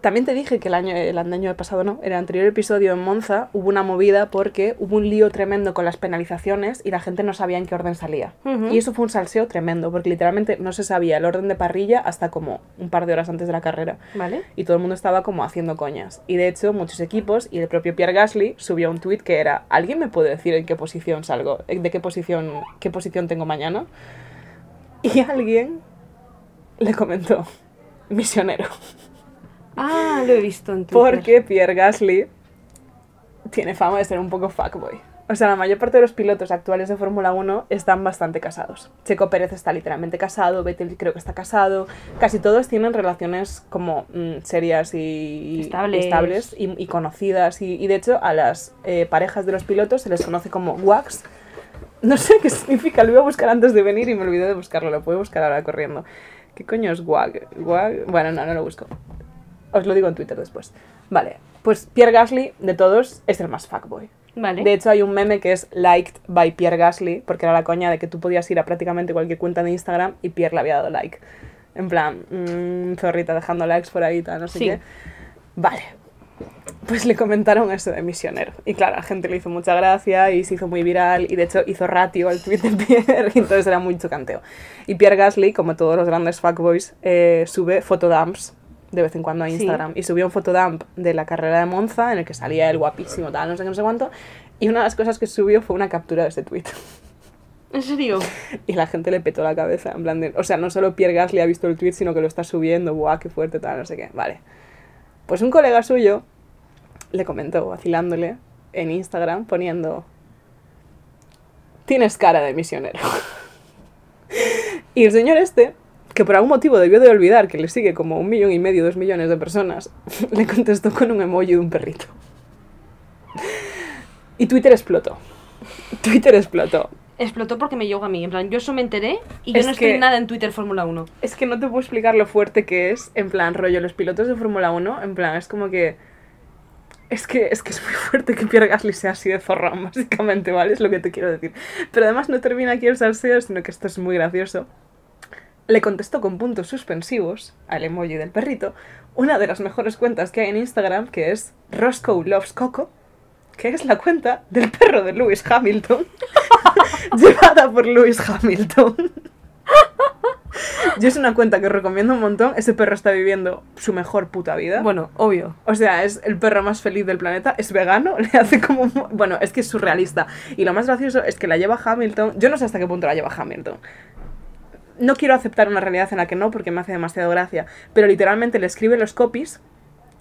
También te dije que el año, el año pasado, no, en el anterior episodio en Monza hubo una movida porque hubo un lío tremendo con las penalizaciones y la gente no sabía en qué orden salía. Y eso fue un salseo tremendo porque literalmente no se sabía el orden de parrilla hasta como un par de horas antes de la carrera. ¿Vale? Y todo el mundo estaba como haciendo coñas. Y de hecho, muchos equipos y el propio Pierre Gasly subió un tweet que era: ¿Alguien me puede decir en qué posición salgo? ¿De qué posición, qué posición tengo mañana? Y alguien le comentó: Misionero. Ah, lo he visto en Twitter. Porque Pierre Gasly tiene fama de ser un poco fuckboy. O sea, la mayor parte de los pilotos actuales de Fórmula 1 están bastante casados. Checo Pérez está literalmente casado, Vettel creo que está casado. Casi todos tienen relaciones como mm, serias y Estables. estables y, y conocidas. Y, y de hecho, a las eh, parejas de los pilotos se les conoce como WAGs. No sé qué significa, lo iba a buscar antes de venir y me olvidé de buscarlo. Lo puedo buscar ahora corriendo. ¿Qué coño es WAG? WAG? Bueno, no, no lo busco. Os lo digo en Twitter después. Vale, pues Pierre Gasly, de todos, es el más fuckboy. Vale. De hecho, hay un meme que es liked by Pierre Gasly, porque era la coña de que tú podías ir a prácticamente cualquier cuenta de Instagram y Pierre le había dado like. En plan, mm, zorrita dejando likes por ahí tal, no sé Sí. qué. Vale. Pues le comentaron eso de misionero. Y claro, la gente le hizo mucha gracia y se hizo muy viral. Y de hecho hizo ratio al tweet de Pierre. Y entonces era muy chocanteo. Y Pierre Gasly, como todos los grandes fuckboys, eh, sube fotodumps de vez en cuando a Sí. Instagram. Y subió un fotodump de la carrera de Monza en el que salía él guapísimo, tal, no sé qué, no sé cuánto. Y una de las cosas que subió fue una captura de ese tweet. ¿En serio? Y la gente le petó la cabeza, en plan de... O sea, no solo Pierre Gasly ha visto el tweet, sino que lo está subiendo, buah, qué fuerte, tal, no sé qué. Vale. Pues un colega suyo le comentó, vacilándole, en Instagram, poniendo... Tienes cara de misionero. y el señor este, que por algún motivo debió de olvidar que le sigue como un millón y medio, dos millones de personas, le contestó con un emoji de un perrito. Y Twitter explotó. Twitter explotó. Explotó porque me llegó a mí. En plan, yo eso me enteré y yo Es no estoy que- nada en Twitter Fórmula 1. Es que no te puedo explicar lo fuerte que es, en plan, rollo, los pilotos de Fórmula 1, en plan, es como que... Es que, es que es muy fuerte que Pierre Gasly sea así de zorrón, básicamente, ¿vale? Es lo que te quiero decir. Pero además no termina aquí el salseo, sino que esto es muy gracioso. Le contestó con puntos suspensivos al emoji del perrito, una de las mejores cuentas que hay en Instagram, que es Roscoe Loves Coco, que es la cuenta del perro de Lewis Hamilton, llevada por Lewis Hamilton. Yo es una cuenta que os recomiendo un montón. Ese perro está viviendo su mejor puta vida. Bueno, obvio. O sea, es el perro más feliz del planeta. Es vegano, le hace como... Bueno, es que es surrealista. Y lo más gracioso es que la lleva Hamilton. Yo no sé hasta qué punto la lleva Hamilton. No quiero aceptar una realidad en la que no, porque me hace demasiado gracia. Pero literalmente le escribe los copies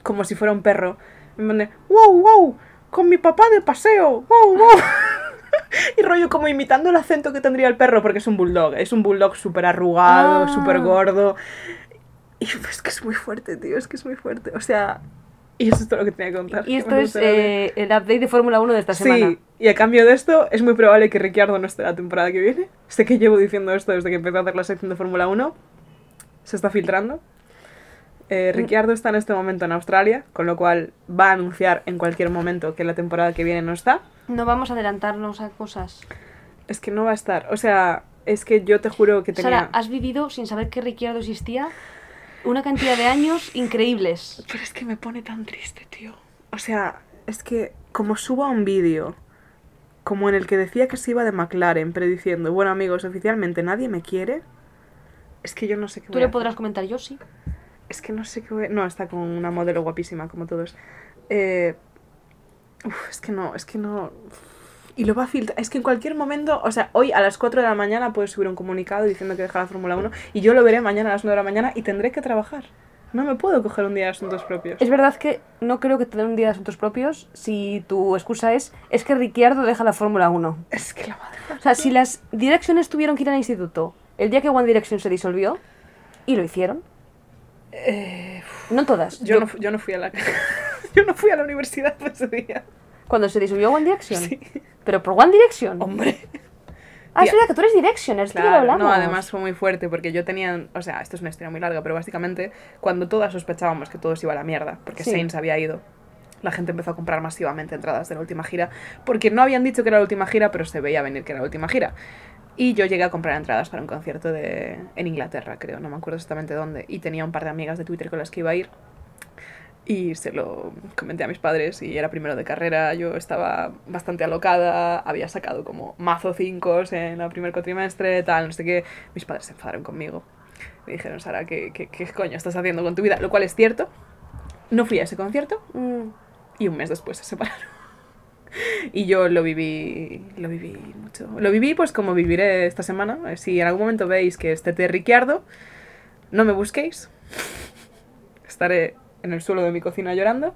como si fuera un perro. Me pone, wow, wow, con mi papá de paseo, wow, wow. y rollo como imitando el acento que tendría el perro, porque es un bulldog. Es un bulldog súper arrugado, Ah. súper gordo. Y es que es muy fuerte, tío, es que es muy fuerte. O sea, y eso es todo lo que tenía que contar. Y esto es eh, el update de Fórmula 1 de esta semana. Sí, y a cambio de esto, es muy probable que Ricciardo no esté la temporada que viene. Sé que llevo diciendo esto desde que empecé a hacer la sección de Fórmula 1. Se está filtrando. Eh, Ricciardo está en este momento en Australia, con lo cual va a anunciar en cualquier momento que la temporada que viene no está. No vamos a adelantarnos a cosas. Es que no va a estar. O sea, es que yo te juro que tenía... Sara, has vivido sin saber que Ricciardo existía una cantidad de años increíbles. Pero es que me pone tan triste, tío. O sea, es que como suba un vídeo como en el que decía que se iba de McLaren, prediciendo, bueno amigos, oficialmente nadie me quiere, es que yo no sé qué Tú voy a le hacer. podrás comentar, yo sí. Es que no sé qué voy No, está con una modelo guapísima, como todos. Eh... uf, es que no, es que no... Y lo va a filtrar. Es que en cualquier momento, o sea, hoy a las 4 de la mañana puedes subir un comunicado diciendo que deja la Fórmula 1 y yo lo veré mañana a las 9 de la mañana y tendré que trabajar. No me puedo coger un día de asuntos propios. Es verdad que no creo que te den un día de asuntos propios si tu excusa es es que Ricciardo deja la Fórmula 1. Es que la madre. O sea, si las direcciones tuvieron que ir al instituto el día que One Direction se disolvió, y lo hicieron, no todas. Eh, Yo, Yo- no, yo no fui a la yo no fui a la universidad ese día. Cuando se disolvió One Direction. Sí. Pero por One Direction. Hombre. ah, es verdad que tú eres Direction, es que ya lo Claro, hablamos. no, además fue muy fuerte porque yo tenía, o sea, esto es una historia muy larga, pero básicamente cuando todas sospechábamos que todo se iba a la mierda, porque Sí. Sainz había ido, la gente empezó a comprar masivamente entradas de la última gira, porque no habían dicho que era la última gira, pero se veía venir que era la última gira. Y yo llegué a comprar entradas para un concierto de, en Inglaterra, creo, no me acuerdo exactamente dónde, y tenía un par de amigas de Twitter con las que iba a ir. Y se lo comenté a mis padres y era primero de carrera, yo estaba bastante alocada, había sacado como mazo 5 en el primer cuatrimestre, tal, no sé qué. Mis padres se enfadaron conmigo. Me dijeron, Sara, ¿qué, qué, qué coño estás haciendo con tu vida? Lo cual es cierto. No fui a ese concierto Mm, y un mes después se separaron. Y yo lo viví, lo viví mucho. Lo viví pues como viviré esta semana. Si en algún momento veis que esté de Ricciardo, no me busquéis. Estaré en el suelo de mi cocina llorando.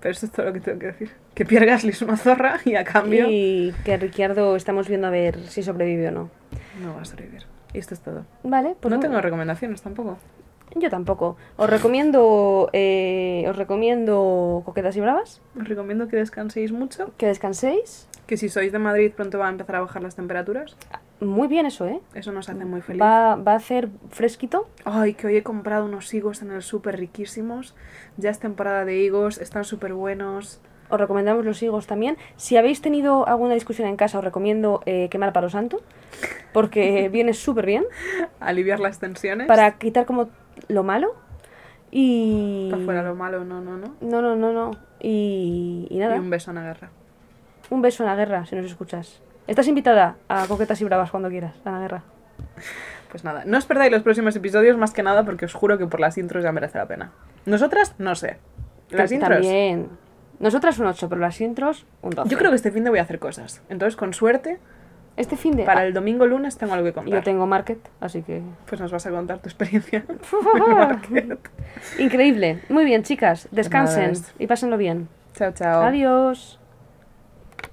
Pero eso es todo lo que tengo que decir. Que Pierre Gasly es una zorra y a cambio Y que Ricciardo estamos viendo a ver si sobrevive o no. no va a sobrevivir. Y esto es todo. Vale, pues no tengo recomendaciones tampoco. Yo tampoco. Os recomiendo, eh, os recomiendo coquetas y bravas, Os recomiendo que descanséis mucho. que descanséis. Que si sois de Madrid pronto van a empezar a bajar las temperaturas. Muy bien eso, ¿eh? Eso nos hace muy feliz. Va, va a hacer fresquito. Ay, que hoy he comprado unos higos en el súper riquísimos. Ya es temporada de higos, están súper buenos. Os recomendamos los higos también. Si habéis tenido alguna discusión en casa, os recomiendo eh, quemar palo santo. Porque viene súper bien. Aliviar las tensiones. Para quitar como lo malo. Y. Para fuera lo malo, no, no, no. No, no, no, no. Y, y nada. Y un beso en la guerra. Un beso en la guerra, si nos escuchas. Estás invitada a Coquetas y Bravas cuando quieras, a la guerra. Pues nada, no os perdáis los próximos episodios más que nada porque os juro que por las intros ya merece la pena. Nosotras, no sé. Las intros. También. Nosotras un 8, pero las intros un 12. Yo creo que este fin de voy a hacer cosas. Entonces, con suerte, Este fin de. para ah, el domingo lunes tengo algo que contar. Yo tengo market, así que. Pues nos vas a contar tu experiencia. Increíble. Muy bien, chicas. Descansen Pues y pásenlo bien. chao, chao. Adiós.